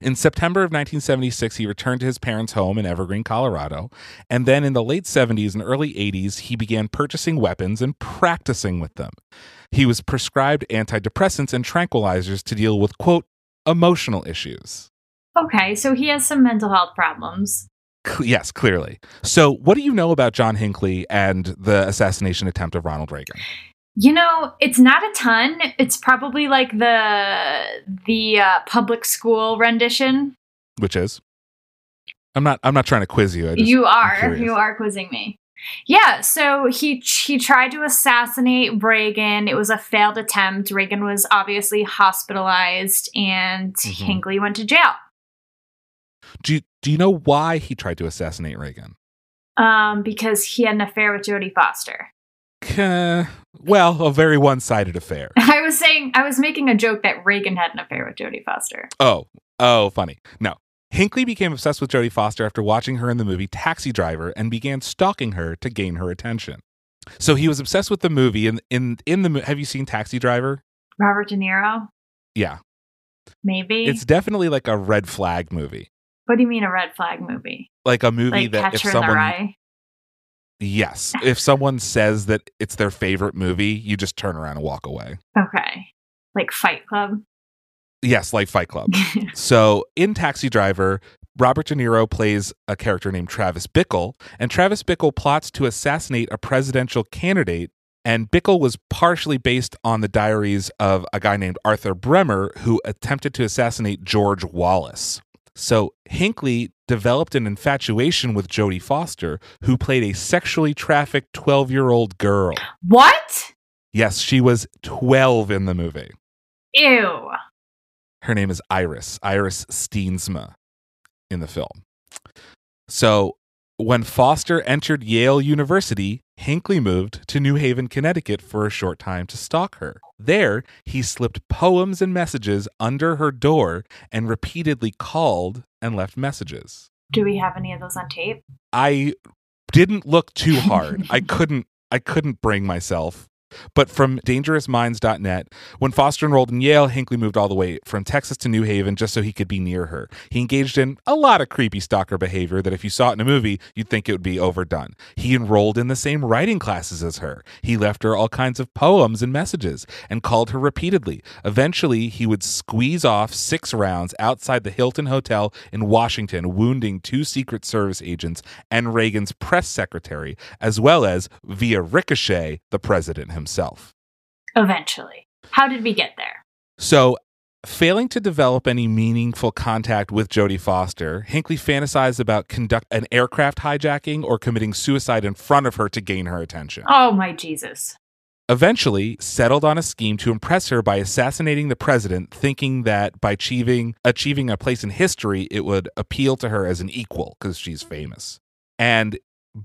In September of 1976, he returned to his parents' home in Evergreen, Colorado, and then in the late 70s and early 80s, he began purchasing weapons and practicing with them. He was prescribed antidepressants and tranquilizers to deal with quote emotional issues. Okay, so he has some mental health problems. Yes, clearly. So, what do you know about John Hinckley and the assassination attempt of Ronald Reagan? You know, it's not a ton. It's probably like the the uh, public school rendition. Which is, I'm not. I'm not trying to quiz you. I just, you are you are quizzing me. Yeah, so he he tried to assassinate Reagan. It was a failed attempt. Reagan was obviously hospitalized, and Mhm. Hinckley went to jail. Do you, do you know why he tried to assassinate Reagan? Um, because he had an affair with Jodie Foster. Uh, well, a very one-sided affair. I was saying I was making a joke that Reagan had an affair with Jodie Foster. Oh, oh, funny. No. Hinckley became obsessed with Jodie Foster after watching her in the movie Taxi Driver and began stalking her to gain her attention. So he was obsessed with the movie and in in the have you seen Taxi Driver? Robert De Niro, Yeah. maybe. It's definitely like a red flag movie. what do you mean a red flag movie? Like a movie Like that if Catcher in the someone. Yes. If someone says that it's their favorite movie, you just turn around and walk away. Okay, like Fight Club. Yes, like Fight Club. so in Taxi Driver, Robert De Niro plays a character named Travis Bickle, and Travis Bickle plots to assassinate a presidential candidate. And Bickle was partially based on the diaries of a guy named Arthur Bremer who attempted to assassinate George Wallace. So Hinckley developed an infatuation with Jodie Foster, who played a sexually trafficked 12 year old girl. what? Yes, she was 12 in the movie. Ew. Her name is Iris, Iris Steensma in the film. So when Foster entered Yale University, Hinckley moved to New Haven, Connecticut for a short time to stalk her. There, he slipped poems and messages under her door and repeatedly called and left messages. Do we have any of those on tape? I didn't look too hard. I couldn't I couldn't bring myself. But from dangerousminds.net, when Foster enrolled in Yale, Hinckley moved all the way from Texas to New Haven just so he could be near her. He engaged in a lot of creepy stalker behavior that if you saw it in a movie, you'd think it would be overdone. He enrolled in the same writing classes as her. He left her all kinds of poems and messages and called her repeatedly. Eventually, he would squeeze off six rounds outside the Hilton Hotel in Washington, wounding two Secret Service agents and Reagan's press secretary, as well as, via ricochet, the president himself. Eventually. How did we get there? So Failing to develop any meaningful contact with Jodie Foster, Hinckley fantasized about conduct an aircraft hijacking or committing suicide in front of her to gain her attention. Oh my Jesus. Eventually, settled on a scheme to impress her by assassinating the president, thinking that by achieving achieving a place in history, it would appeal to her as an equal because she's famous. And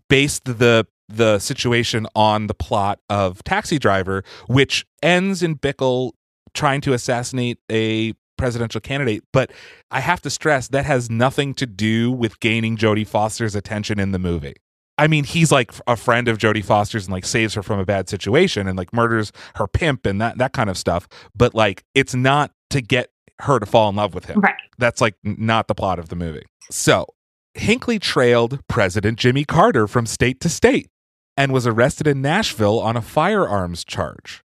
based the the situation on the plot of Taxi Driver, which ends in Bickle trying to assassinate a presidential candidate. But I have to stress that has nothing to do with gaining Jodie Foster's attention in the movie. I mean, he's like a friend of Jodie Foster's and like saves her from a bad situation and like murders her pimp and that that kind of stuff. But like, it's not to get her to fall in love with him. Right. That's like not the plot of the movie. So Hinckley trailed President Jimmy Carter from state to state and was arrested in Nashville on a firearms charge.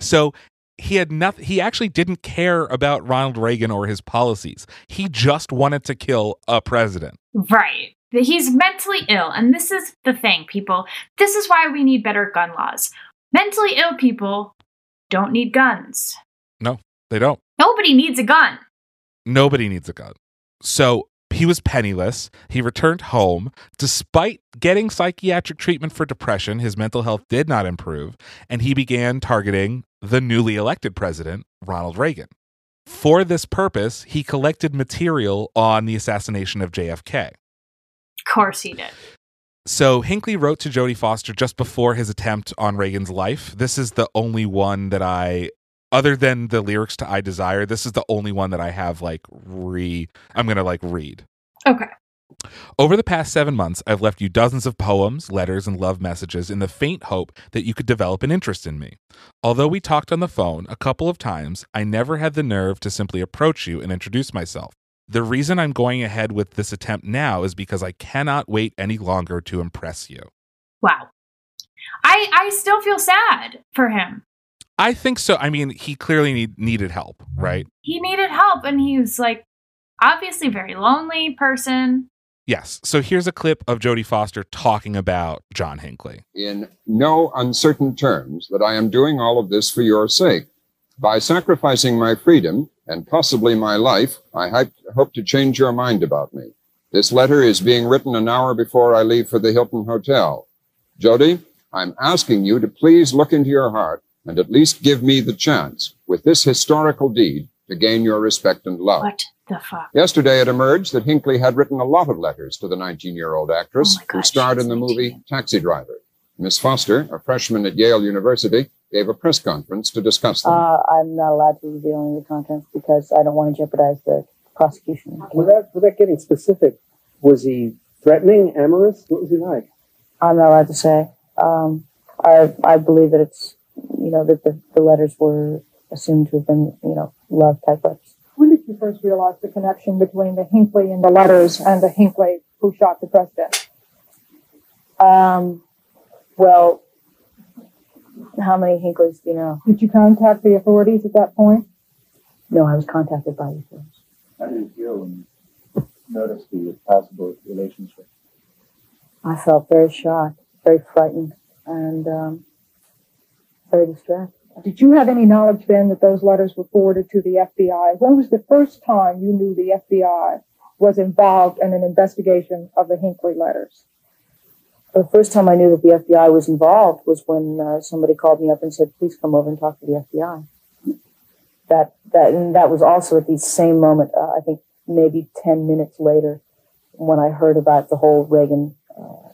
So he had nothing he actually didn't care about Ronald Reagan or his policies. He just wanted to kill a president. Right. He's mentally ill. And this is the thing, people. This is why we need better gun laws. Mentally ill people don't need guns. No, they don't. Nobody needs a gun. Nobody needs a gun. So he was penniless. He returned home. Despite getting psychiatric treatment for depression, his mental health did not improve, and he began targeting the newly elected president, Ronald Reagan. For this purpose, he collected material on the assassination of JFK. Of course he did. So Hinckley wrote to Jodie Foster just before his attempt on Reagan's life. This is the only one that I other than the lyrics to I Desire, this is the only one that I have like re I'm going to like read. Okay. Over the past 7 months, I've left you dozens of poems, letters, and love messages in the faint hope that you could develop an interest in me. Although we talked on the phone a couple of times, I never had the nerve to simply approach you and introduce myself. The reason I'm going ahead with this attempt now is because I cannot wait any longer to impress you. Wow. I I still feel sad for him. I think so. I mean, he clearly need, needed help, right? He needed help and he was like obviously very lonely person. Yes. So here's a clip of Jodie Foster talking about John Hinckley. in no uncertain terms that I am doing all of this for your sake. By sacrificing my freedom and possibly my life, I hope to change your mind about me. This letter is being written an hour before I leave for the Hilton Hotel. Jodie, I'm asking you to please look into your heart and at least give me the chance, with this historical deed, to gain your respect and love. What the fuck? Yesterday, it emerged that Hinckley had written a lot of letters to the 19 year old actress Oh my who starred in the 19. movie Taxi Driver. Miss Foster, a freshman at Yale University, gave a press conference to discuss them. Uh, I'm not allowed to reveal any of the contents because I don't want to jeopardize the prosecution. Without, without getting specific, was he threatening, amorous? What was he like? I'm not allowed to say. Um, I I believe that it's you know that the, the letters were assumed to have been you know love type letters. When did you first realize the connection between the Hinckley and the letters and the Hinckley who shot the president? Um, well, how many Hinckleys do you know? Did you contact the authorities at that point? No, I was contacted by the police. How did you feel when you noticed the possible relationship? I felt very shocked, very frightened, and um, very distressed. Did you have any knowledge then that those letters were forwarded to the FBI? When was the first time you knew the FBI was involved in an investigation of the Hinckley letters? The first time I knew that the FBI was involved was when uh, somebody called me up and said, "Please come over and talk to the FBI." That that and that was also at the same moment. Uh, I think maybe ten minutes later, when I heard about the whole Reagan uh,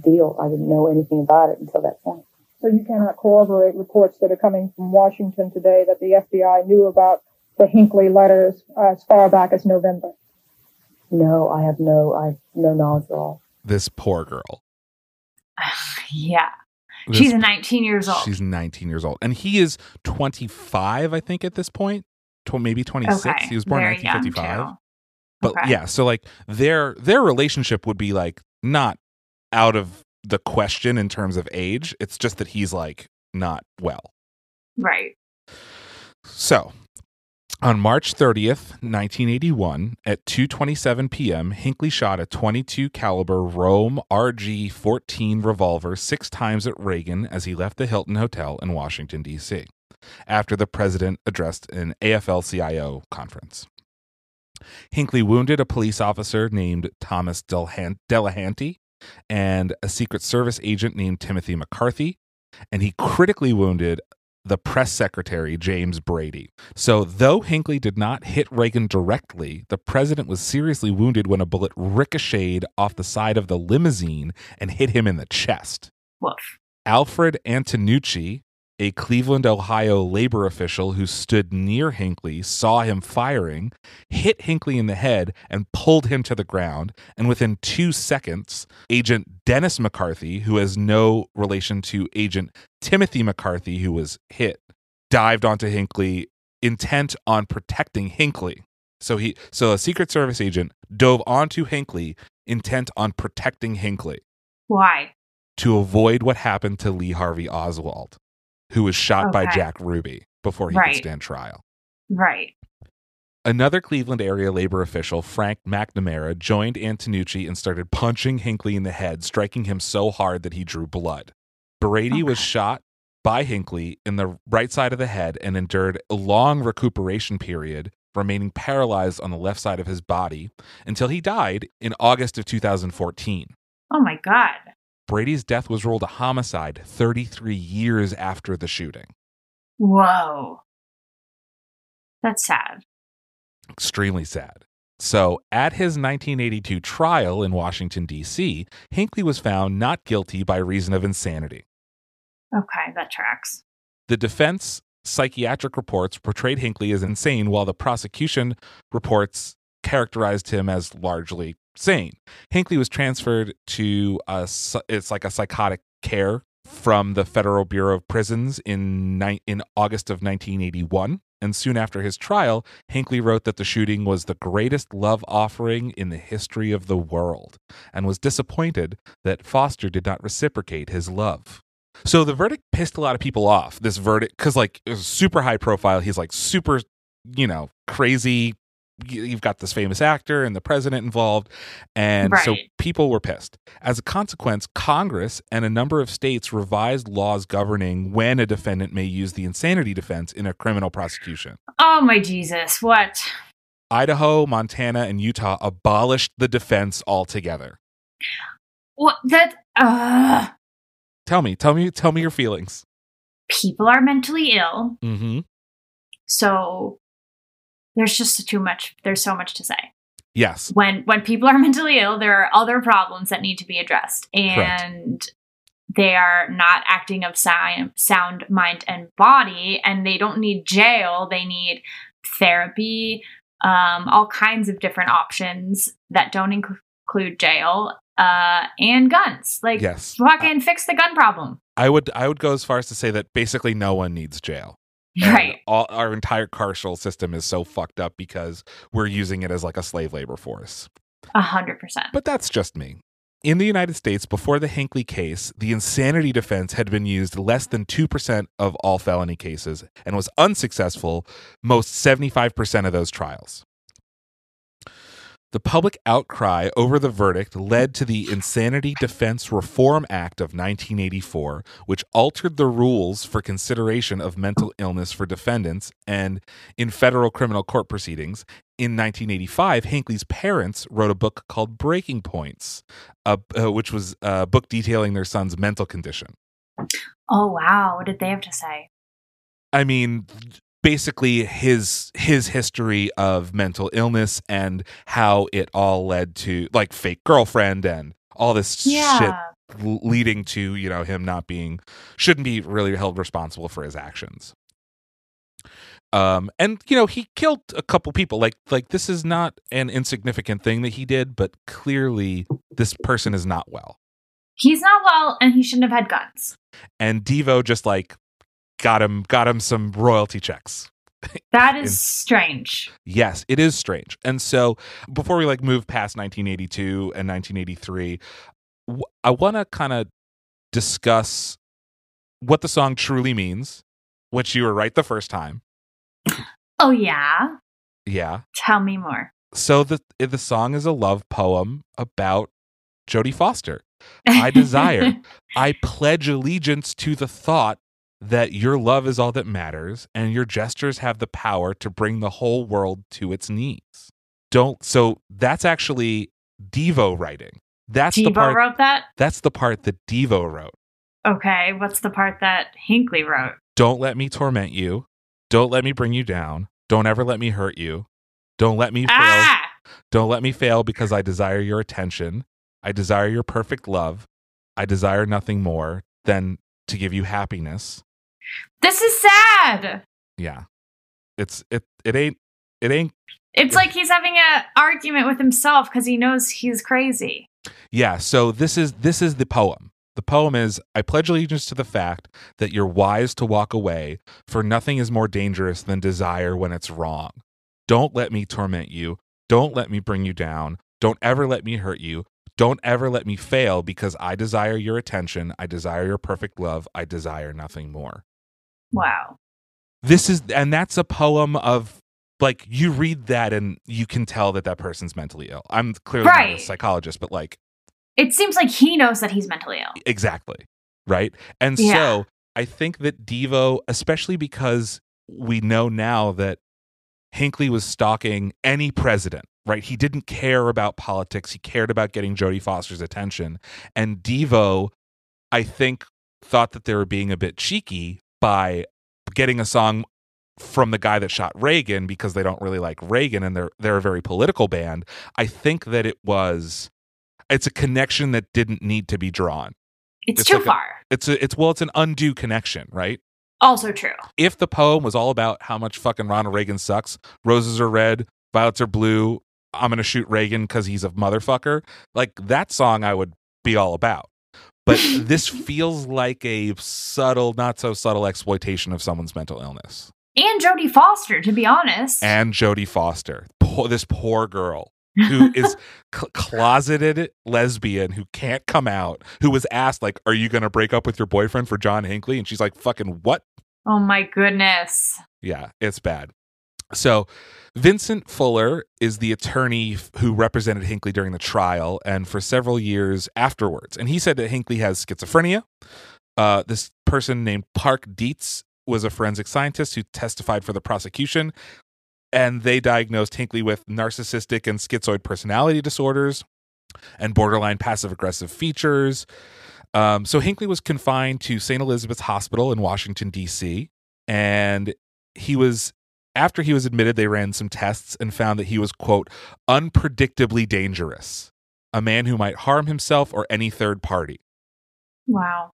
deal. I didn't know anything about it until that point. So you cannot corroborate reports that are coming from Washington today that the FBI knew about the Hinckley letters uh, as far back as November. No, I have no, I have no knowledge at all. This poor girl. Yeah. This- She's 19 years old. She's 19 years old. And he is 25, I think, at this point. Tw- maybe 26. Okay, He was born in very young, 1955. But Okay. yeah, so like their their relationship would be like not out of the question in terms of age. It's just that he's like not well. Right. So, on March 30th, 1981, at 2:27 p.m., Hinckley shot a 22 caliber Röhm RG-14 revolver 6 times at Reagan as he left the Hilton Hotel in Washington D.C. after the president addressed an AFL CIO conference. Hinckley wounded a police officer named Thomas Delahanty and a Secret Service agent named Timothy McCarthy, and he critically wounded the press secretary, James Brady. So, though Hinckley did not hit Reagan directly, the president was seriously wounded when a bullet ricocheted off the side of the limousine and hit him in the chest. Woof. Alfred Antonucci, a Cleveland, Ohio labor official who stood near Hinckley, saw him firing, hit Hinckley in the head, and pulled him to the ground. And within two seconds, Agent Dennis McCarthy, who has no relation to Agent Timothy McCarthy, who was hit, dived onto Hinckley, intent on protecting Hinckley. So he, so a Secret Service agent dove onto Hinckley, intent on protecting Hinckley Why? to avoid what happened to Lee Harvey Oswald, who was shot by Jack Ruby before he Right. could stand trial. Right. Another Cleveland area labor official, Frank McNamara, joined Antonucci and started punching Hinckley in the head, striking him so hard that he drew blood. Brady was shot by Hinckley in the right side of the head and endured a long recuperation period, remaining paralyzed on the left side of his body until he died in August of 2014. Oh my God. Brady's death was ruled a homicide 33 years after the shooting. Whoa. That's sad. Extremely sad. So, at his 1982 trial in Washington, D.C., Hinckley was found not guilty by reason of insanity. Okay, that tracks. The defense psychiatric reports portrayed Hinckley as insane, while the prosecution reports characterized him as largely sane. Hinckley was transferred to a, it's like a psychotic care from the Federal Bureau of Prisons in ni- in August of 1981. And soon after his trial, Hinckley wrote that the shooting was the greatest love offering in the history of the world and was disappointed that Foster did not reciprocate his love. So the verdict pissed a lot of people off. This verdict, because like it was super high profile. He's like super, you know, crazy. You- You've got this famous actor and the president involved. And so people were pissed. As a consequence, Congress and a number of states revised laws governing when a defendant may use the insanity defense in a criminal prosecution. Oh my Jesus. What? Idaho, Montana, and Utah abolished the defense altogether. What? That. Uh, Tell me, tell me, tell me your feelings. people are mentally ill. Mm-hmm. So there's just too much. There's so much to say. Yes. when when people are mentally ill there are other problems that need to be addressed and they are not acting of sound, sound mind and body and they don't need jail they need therapy um, all kinds of different options that don't inc- include jail uh, and guns like Yes. fucking fix the gun problem I would I would go as far as to say that basically no one needs jail. Right All, our entire carceral system is so fucked up because we're using it as like a slave labor force. a hundred percent But that's just me. In the United States, before the Hinckley case, the insanity defense had been used less than 2% of all felony cases and was unsuccessful most 75% of those trials. The public outcry over the verdict led to the Insanity Defense Reform Act of 1984, which altered the rules for consideration of mental illness for defendants and in federal criminal court proceedings. In 1985, Hinckley's parents wrote a book called Breaking Points, uh, uh, which was a book detailing their son's mental condition. oh wow what did they have to say I mean, basically his his history of mental illness and how it all led to like fake girlfriend and all this Yeah. shit leading to you know him not being shouldn't be really held responsible for his actions. Um and you know he killed a couple people. Like like this is not an insignificant thing that he did but clearly this person is not well. He's not well and he shouldn't have had guns. And devo just like got him got him some royalty checks That is In- strange Yes, it is strange. And so before we like move past 1982 and 1983, w- I want to kind of discuss what the song truly means, which you were right the first time. oh yeah Yeah. tell me more So the eh, the song is a love poem about Jodie Foster. I desire, I pledge allegiance to the thought that your love is all that matters and your gestures have the power to bring the whole world to its knees. Don't so that's actually Devo writing. That's the Devo part wrote that? that's the part that Devo wrote. Okay, what's the part that Hinckley wrote? Don't let me torment you. Don't let me bring you down. Don't ever let me hurt you. Don't let me fail. Ah! Don't let me fail because I desire your attention. I desire your perfect love. I desire nothing more than to give you happiness. This is sad. Yeah. It's it it ain't it ain't It's like he's having an argument with himself because he knows he's crazy. Yeah, so this is this is the poem. The poem is I pledge allegiance to the fact that you're wise to walk away, for nothing is more dangerous than desire when it's wrong. Don't let me torment you. Don't let me bring you down. Don't ever let me hurt you. Don't ever let me fail because I desire your attention. I desire your perfect love. I desire nothing more. Wow. This is and that's a poem of like you read that and you can tell that that person's mentally ill. I'm clearly not a psychologist, but like It seems like he knows that he's mentally ill. Exactly. Right. And Yeah. so I think that Devo, especially because we know now that Hinckley was stalking any president, right? He didn't care about politics. He cared about getting Jodie Foster's attention. And Devo, I think, thought that they were being a bit cheeky by getting a song from the guy that shot Reagan because they don't really like Reagan and they're they're a very political band. I think that it was it's a connection that didn't need to be drawn. It's, It's too like a- far. It's a, it's well, it's an undue connection, right? also true. If the poem was all about how much fucking Ronald Reagan sucks, roses are red, violets are blue, I'm gonna shoot Reagan because he's a motherfucker, like that song I would be all about. But this feels like a subtle, not so subtle exploitation of someone's mental illness. And Jodie Foster, to be honest. And Jodie Foster, poor, this poor girl who is cl- closeted lesbian who can't come out, who was asked like, "Are you gonna break up with your boyfriend for John Hinckley?" And she's like, "Fucking what?" oh my goodness. Yeah, it's bad. So, Vincent Fuller is the attorney who represented Hinckley during the trial and for several years afterwards. And he said that Hinckley has schizophrenia. Uh, this person named Park Dietz was a forensic scientist who testified for the prosecution. And they diagnosed Hinckley with narcissistic and schizoid personality disorders and borderline passive aggressive features. Um, so Hinckley was confined to St. Elizabeth's Hospital in Washington, D.C. And he was, after he was admitted, they ran some tests and found that he was, quote, unpredictably dangerous, a man who might harm himself or any third party. Wow.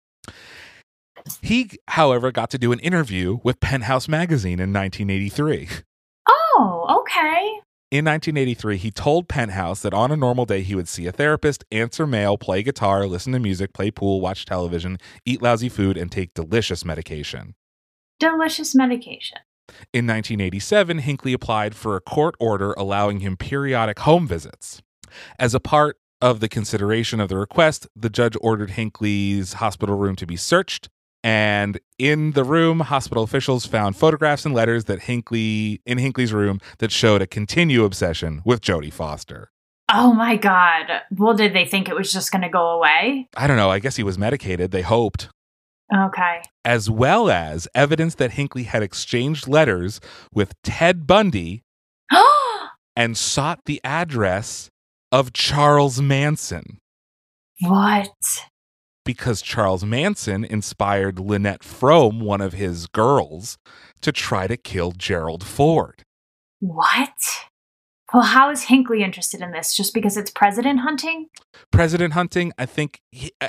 He, however, got to do an interview with Penthouse Magazine in 1983. Oh, okay. In 1983, he told Penthouse that on a normal day he would see a therapist, answer mail, play guitar, listen to music, play pool, watch television, eat lousy food, and take delicious medication. Delicious medication. In 1987, Hinckley applied for a court order allowing him periodic home visits. As a part of the consideration of the request, the judge ordered Hinckley's hospital room to be searched. And in the room, hospital officials found photographs and letters that Hinckley in Hinckley's room that showed a continued obsession with Jodie Foster. Oh my god. Well, did they think it was just going to go away? I don't know, I guess he was medicated, they hoped. Okay. As well as evidence that Hinckley had exchanged letters with Ted Bundy and sought the address of Charles Manson what? because Charles Manson inspired Lynette Fromme, one of his girls, to try to kill Gerald Ford. What? Well, how is Hinckley interested in this? Just because it's president hunting? President hunting, I think he, uh,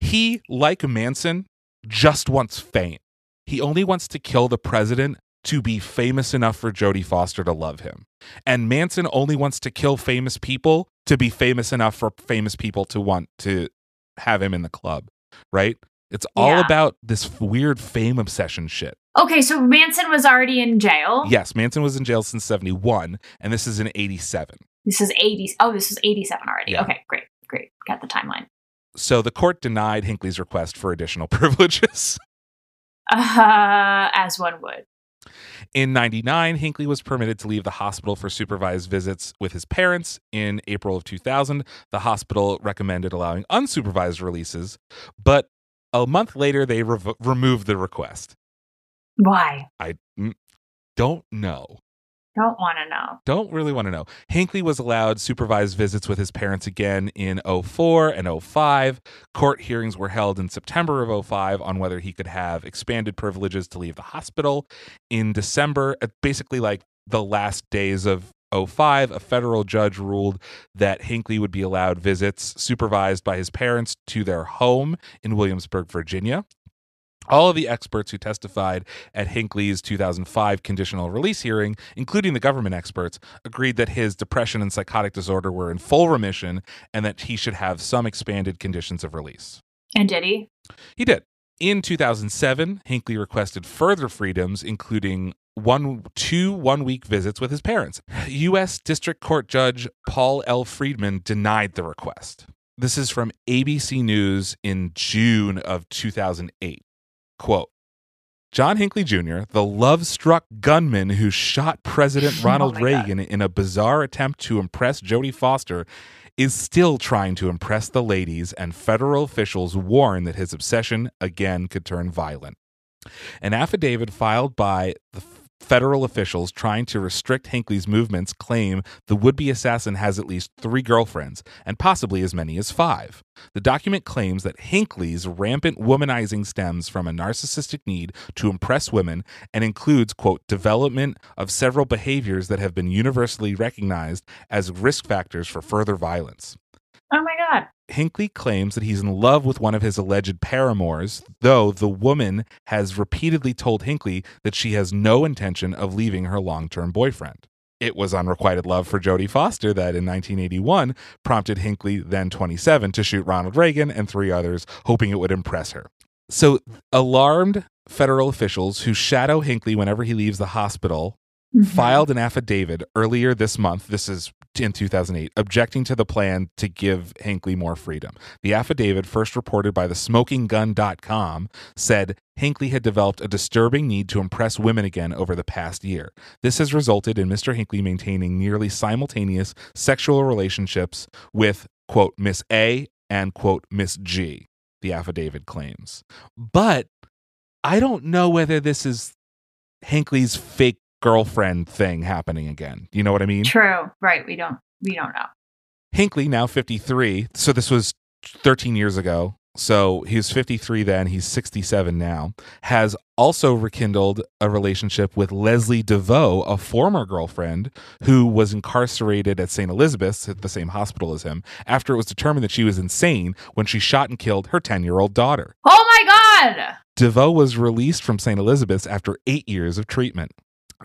he, like Manson, just wants fame. He only wants to kill the president to be famous enough for Jodie Foster to love him. And Manson only wants to kill famous people to be famous enough for famous people to want to have him in the club, right? It's all Yeah. about this weird fame obsession shit. Okay, so Manson was already in jail. Yes, Manson was in jail since 71, and this is in 87. This is 80. Oh, this is 87 already. Yeah. Okay, great. Great. Got the timeline. So the court denied Hinckley's request for additional privileges. Uh, as one would. In 99, Hinckley was permitted to leave the hospital for supervised visits with his parents. In April of 2000, the hospital recommended allowing unsupervised releases, but A month later, they rev- removed the request. Why? I mm, don't know. Don't want to know. Don't really want to know. Hinckley was allowed supervised visits with his parents again in 04 and 05. Court hearings were held in September of 05 on whether he could have expanded privileges to leave the hospital. In December, uh, basically like the last days of 05, a federal judge ruled that Hinckley would be allowed visits supervised by his parents to their home in Williamsburg, Virginia. All of the experts who testified at Hinckley's 2005 conditional release hearing, including the government experts, agreed that his depression and psychotic disorder were in full remission and that he should have some expanded conditions of release. And did he? He did. In 2007, Hinckley requested further freedoms, including one two one week visits with his parents. U.S. District Court Judge Paul L. Friedman denied the request. This is from ABC News in June of 2008. Quote John Hinckley Jr., the love struck gunman who shot President oh Ronald Oh my God. Reagan in a bizarre attempt to impress Jodie Foster, is still trying to impress the ladies, and federal officials warn that his obsession again could turn violent. An affidavit filed by the federal officials trying to restrict Hinckley's movements claim the would be assassin has at least three girlfriends, and possibly as many as five. The document claims that Hinckley's rampant womanizing stems from a narcissistic need to impress women and includes, quote, development of several behaviors that have been universally recognized as risk factors for further violence. Oh my God. Hinckley claims that he's in love with one of his alleged paramours, though the woman has repeatedly told Hinckley that she has no intention of leaving her long term boyfriend. It was unrequited love for Jodie Foster that in 1981 prompted Hinckley, then 27, to shoot Ronald Reagan and three others, hoping it would impress her. So, alarmed federal officials who shadow Hinckley whenever he leaves the hospital mm-hmm. filed an affidavit earlier this month. This is in 2008, objecting to the plan to give Hinckley more freedom. The affidavit, first reported by the smokinggun.com, said Hinckley had developed a disturbing need to impress women again over the past year. This has resulted in Mr. Hinckley maintaining nearly simultaneous sexual relationships with, quote, Miss A and, quote, Miss G, the affidavit claims. But I don't know whether this is Hinckley's fake girlfriend thing happening again. You know what I mean? True. Right. We don't. We don't know. Hinckley, now 53. So this was 13 years ago. So he was 53 then. He's 67 now. Has also rekindled a relationship with Leslie DeVoe, a former girlfriend who was incarcerated at St. Elizabeth's at the same hospital as him after it was determined that she was insane when she shot and killed her 10 year old daughter. Oh my God. DeVoe was released from St. Elizabeth's after eight years of treatment.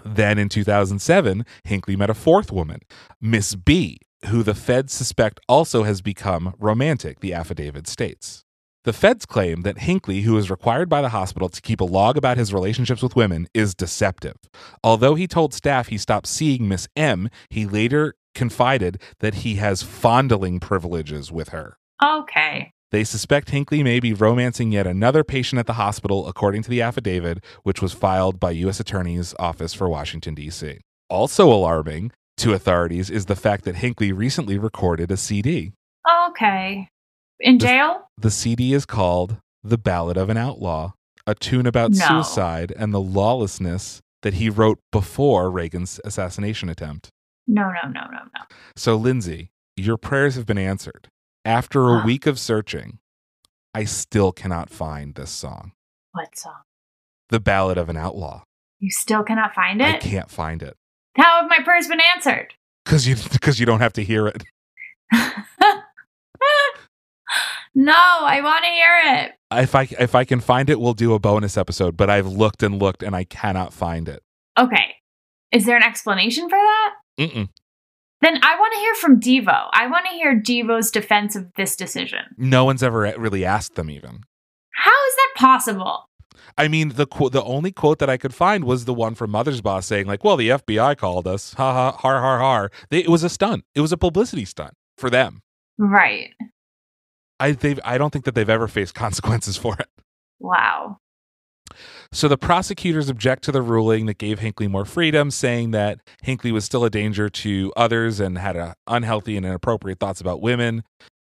Then in 2007, Hinckley met a fourth woman, Miss B, who the feds suspect also has become romantic, the affidavit states. The feds claim that Hinckley, who is required by the hospital to keep a log about his relationships with women, is deceptive. Although he told staff he stopped seeing Miss M, he later confided that he has fondling privileges with her. Okay. They suspect Hinckley may be romancing yet another patient at the hospital, according to the affidavit, which was filed by U.S. Attorney's Office for Washington, D.C. Also alarming to authorities is the fact that Hinckley recently recorded a CD. Okay. In jail? The CD is called The Ballad of an Outlaw, a tune about No. suicide and the lawlessness that he wrote before Reagan's assassination attempt. No, no, no, no, no. So, Lindsay, your prayers have been answered. After a week of searching, I still cannot find this song, What song? The Ballad of an Outlaw. You still cannot find it? I can't find it How have my prayers been answered? because you because you don't have to hear it. No, I want to hear it. If I if I can find it, we'll do a bonus episode. But I've looked and looked and I cannot find it. Okay. Is there an explanation for that? Mm-mm. Then I want to hear from Devo. I want to hear Devo's defense of this decision. No one's ever really asked them even. How is that possible? I mean, the quote, the only quote that I could find was the one from Mothersbaugh saying, like, "Well, the FBI called us, ha ha, har har har." They, it was a stunt. It was a publicity stunt for them. Right. I they I don't think that they've ever faced consequences for it. Wow. So the prosecutors object to the ruling that gave Hinckley more freedom, saying that Hinckley was still a danger to others and had a unhealthy and inappropriate thoughts about women.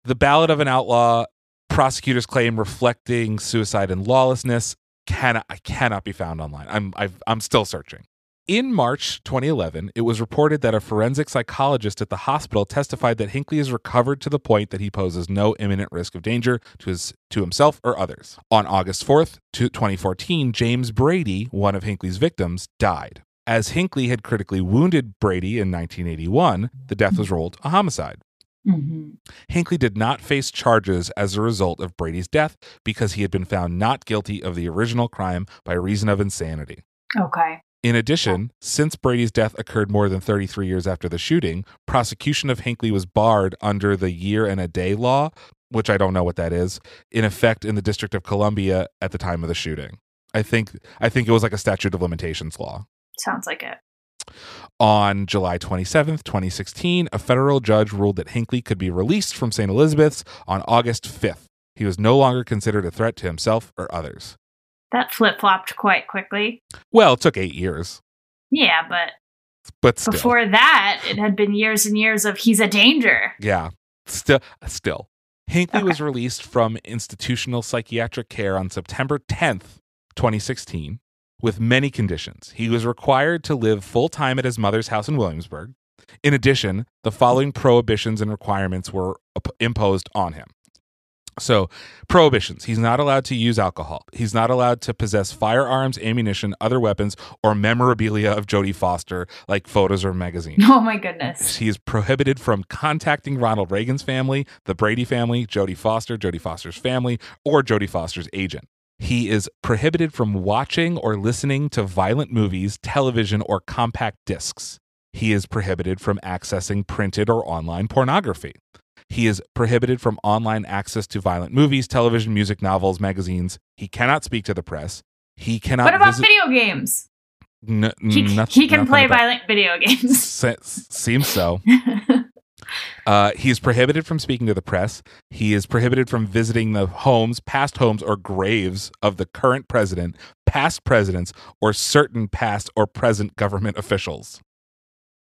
The Ballad of an Outlaw prosecutors claim reflecting suicide and lawlessness cannot I cannot be found online. I'm I've, I'm still searching. In March 2011, it was reported that a forensic psychologist at the hospital testified that Hinckley is recovered to the point that he poses no imminent risk of danger to his to himself or others. On August 4th, 2014, James Brady, one of Hinckley's victims, died. As Hinckley had critically wounded Brady in 1981, the death was ruled a homicide. hmm Hinckley did not face charges as a result of Brady's death because he had been found not guilty of the original crime by reason of insanity. Okay. In addition, since Brady's death occurred more than 33 years after the shooting, prosecution of Hinckley was barred under the year and a day law, which I don't know what that is, in effect in the District of Columbia at the time of the shooting. I think I think it was like a statute of limitations law. Sounds like it. On July 27th, 2016, a federal judge ruled that Hinckley could be released from St. Elizabeth's on August 5th. He was no longer considered a threat to himself or others. That flip flopped quite quickly. Well, it took eight years, Yeah, but but still. before that, it had been years and years of he's a danger. Yeah, still, still. Hinckley was released from institutional psychiatric care on September 10th, 2016, with many conditions. He was required to live full time at his mother's house in Williamsburg. In addition, the following prohibitions and requirements were imposed on him. So, prohibitions. He's not allowed to use alcohol. He's not allowed to possess firearms, ammunition, other weapons, or memorabilia of Jodie Foster, like photos or magazines. Oh my goodness. He is prohibited from contacting Ronald Reagan's family, the Brady family, Jodie Foster, Jodie Foster's family, or Jodie Foster's agent. He is prohibited from watching or listening to violent movies, television, or compact discs. He is prohibited from accessing printed or online pornography. He is prohibited from online access to violent movies, television, music, novels, magazines. He cannot speak to the press. He cannot what about visit. video games? He, noth- he can play about- violent video games. Se- seems so. Uh, he is prohibited from speaking to the press. He is prohibited from visiting the homes, past homes, or graves of the current president, past presidents, or certain past or present government officials.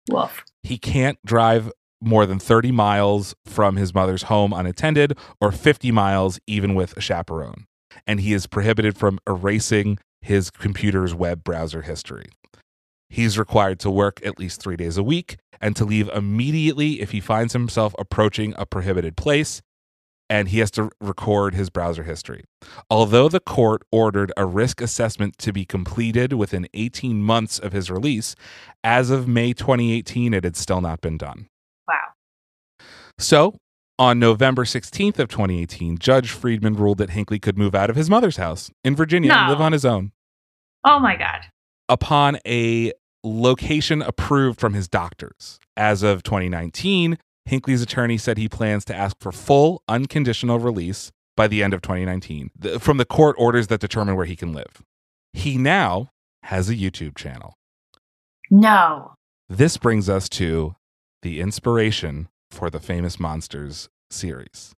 Woof. He can't drive more than 30 miles from his mother's home unattended or 50 miles even with a chaperone. And he is prohibited from erasing his computer's web browser history. He's required to work at least three days a week and to leave immediately if he finds himself approaching a prohibited place, and he has to record his browser history. Although the court ordered a risk assessment to be completed within 18 months of his release, as of May 2018, it had still not been done. So, on November 16th of 2018, Judge Friedman ruled that Hinckley could move out of his mother's house in Virginia and live on his own Oh my god. upon a location approved from his doctors. As of 2019, Hinckley's attorney said he plans to ask for full unconditional release by the end of 2019 from the court orders that determine where he can live. He now has a YouTube channel. No. This brings us to the inspiration for the Famous Monsters series.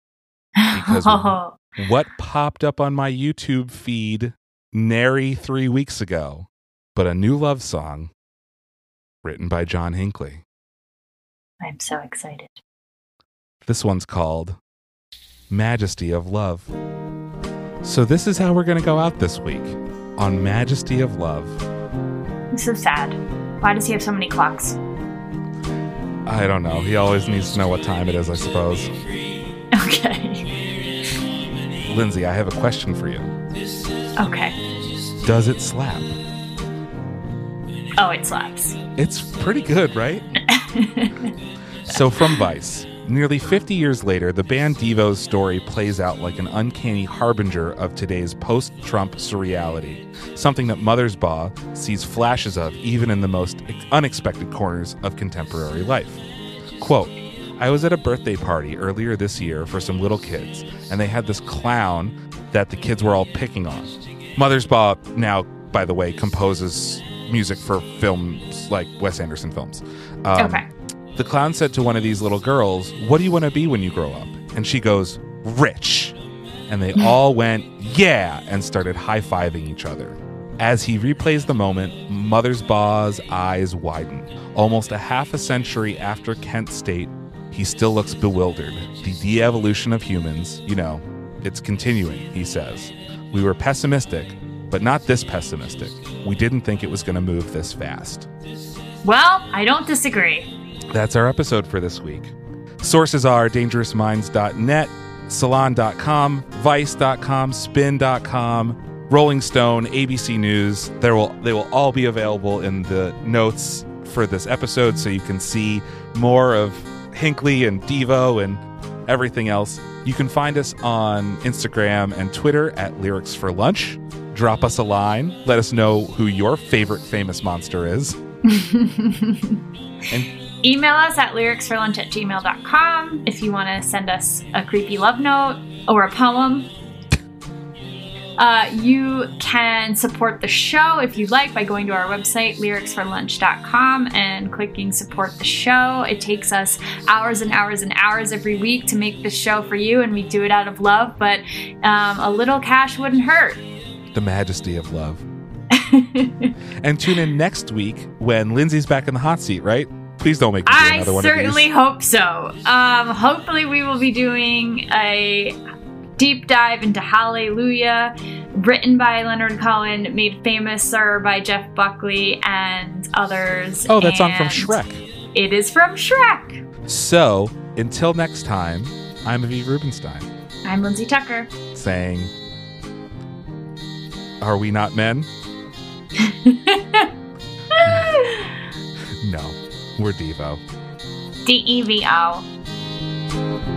Because Oh, what popped up on my YouTube feed nary three weeks ago, but a new love song written by John Hinckley. I'm so excited. This one's called Majesty of Love. So, this is how we're going to go out this week on Majesty of Love. This is sad. Why does he have so many clocks? I don't know. He always needs to know what time it is, I suppose. Okay. Lindsay, I have a question for you. Okay. Does it slap? Oh, it slaps. It's pretty good, right? So, from Vice, nearly 50 years later, the band Devo's story plays out like an uncanny harbinger of today's post Trump surreality, something that Mother's Mothersbaugh sees flashes of even in the most unexpected corners of contemporary life. Quote, I was at a birthday party earlier this year for some little kids, and they had this clown that the kids were all picking on. Mother's Mothersbaugh now, by the way, composes music for films like Wes Anderson films. Um, Okay. The clown said to one of these little girls, What do you want to be when you grow up? And she goes, Rich. And they all went, Yeah, and started high fiving each other. As he replays the moment, Mother's Mothersbaugh's eyes widen. Almost a half a century after Kent State, he still looks bewildered. The de evolution of humans, you know, It's continuing, he says. We were pessimistic, but not this pessimistic. We didn't think it was going to move this fast. Well, I don't disagree. That's our episode for this week. Sources are dangerousminds.net, salon.com, vice.com, spin.com, Rolling Stone, ABC News. There will they will all be available in the notes for this episode so you can see more of Hinckley and Devo and everything else. You can find us on Instagram and Twitter at Lyrics for Lunch. Drop us a line. Let us know who your favorite famous monster is. and Email us at lyricsforlunch at gmail.com if you want to send us a creepy love note or a poem. Uh, you can support the show if you'd like by going to our website, lyricsforlunch.com, and clicking support the show. It takes us hours and hours and hours every week to make this show for you, and we do it out of love, but um, a little cash wouldn't hurt. the majesty of love. and tune in next week when Lindsay's back in the hot seat, right? Please don't make me do I another one certainly hope so. Um, hopefully, we will be doing a deep dive into Hallelujah, written by Leonard Cohen, made famous or by Jeff Buckley and others. Oh, that song from Shrek. It is from Shrek. So, until next time, I'm Aviv Rubenstein I'm Lindsay Tucker. saying, Are we not men? No, we're Devo. D E V O.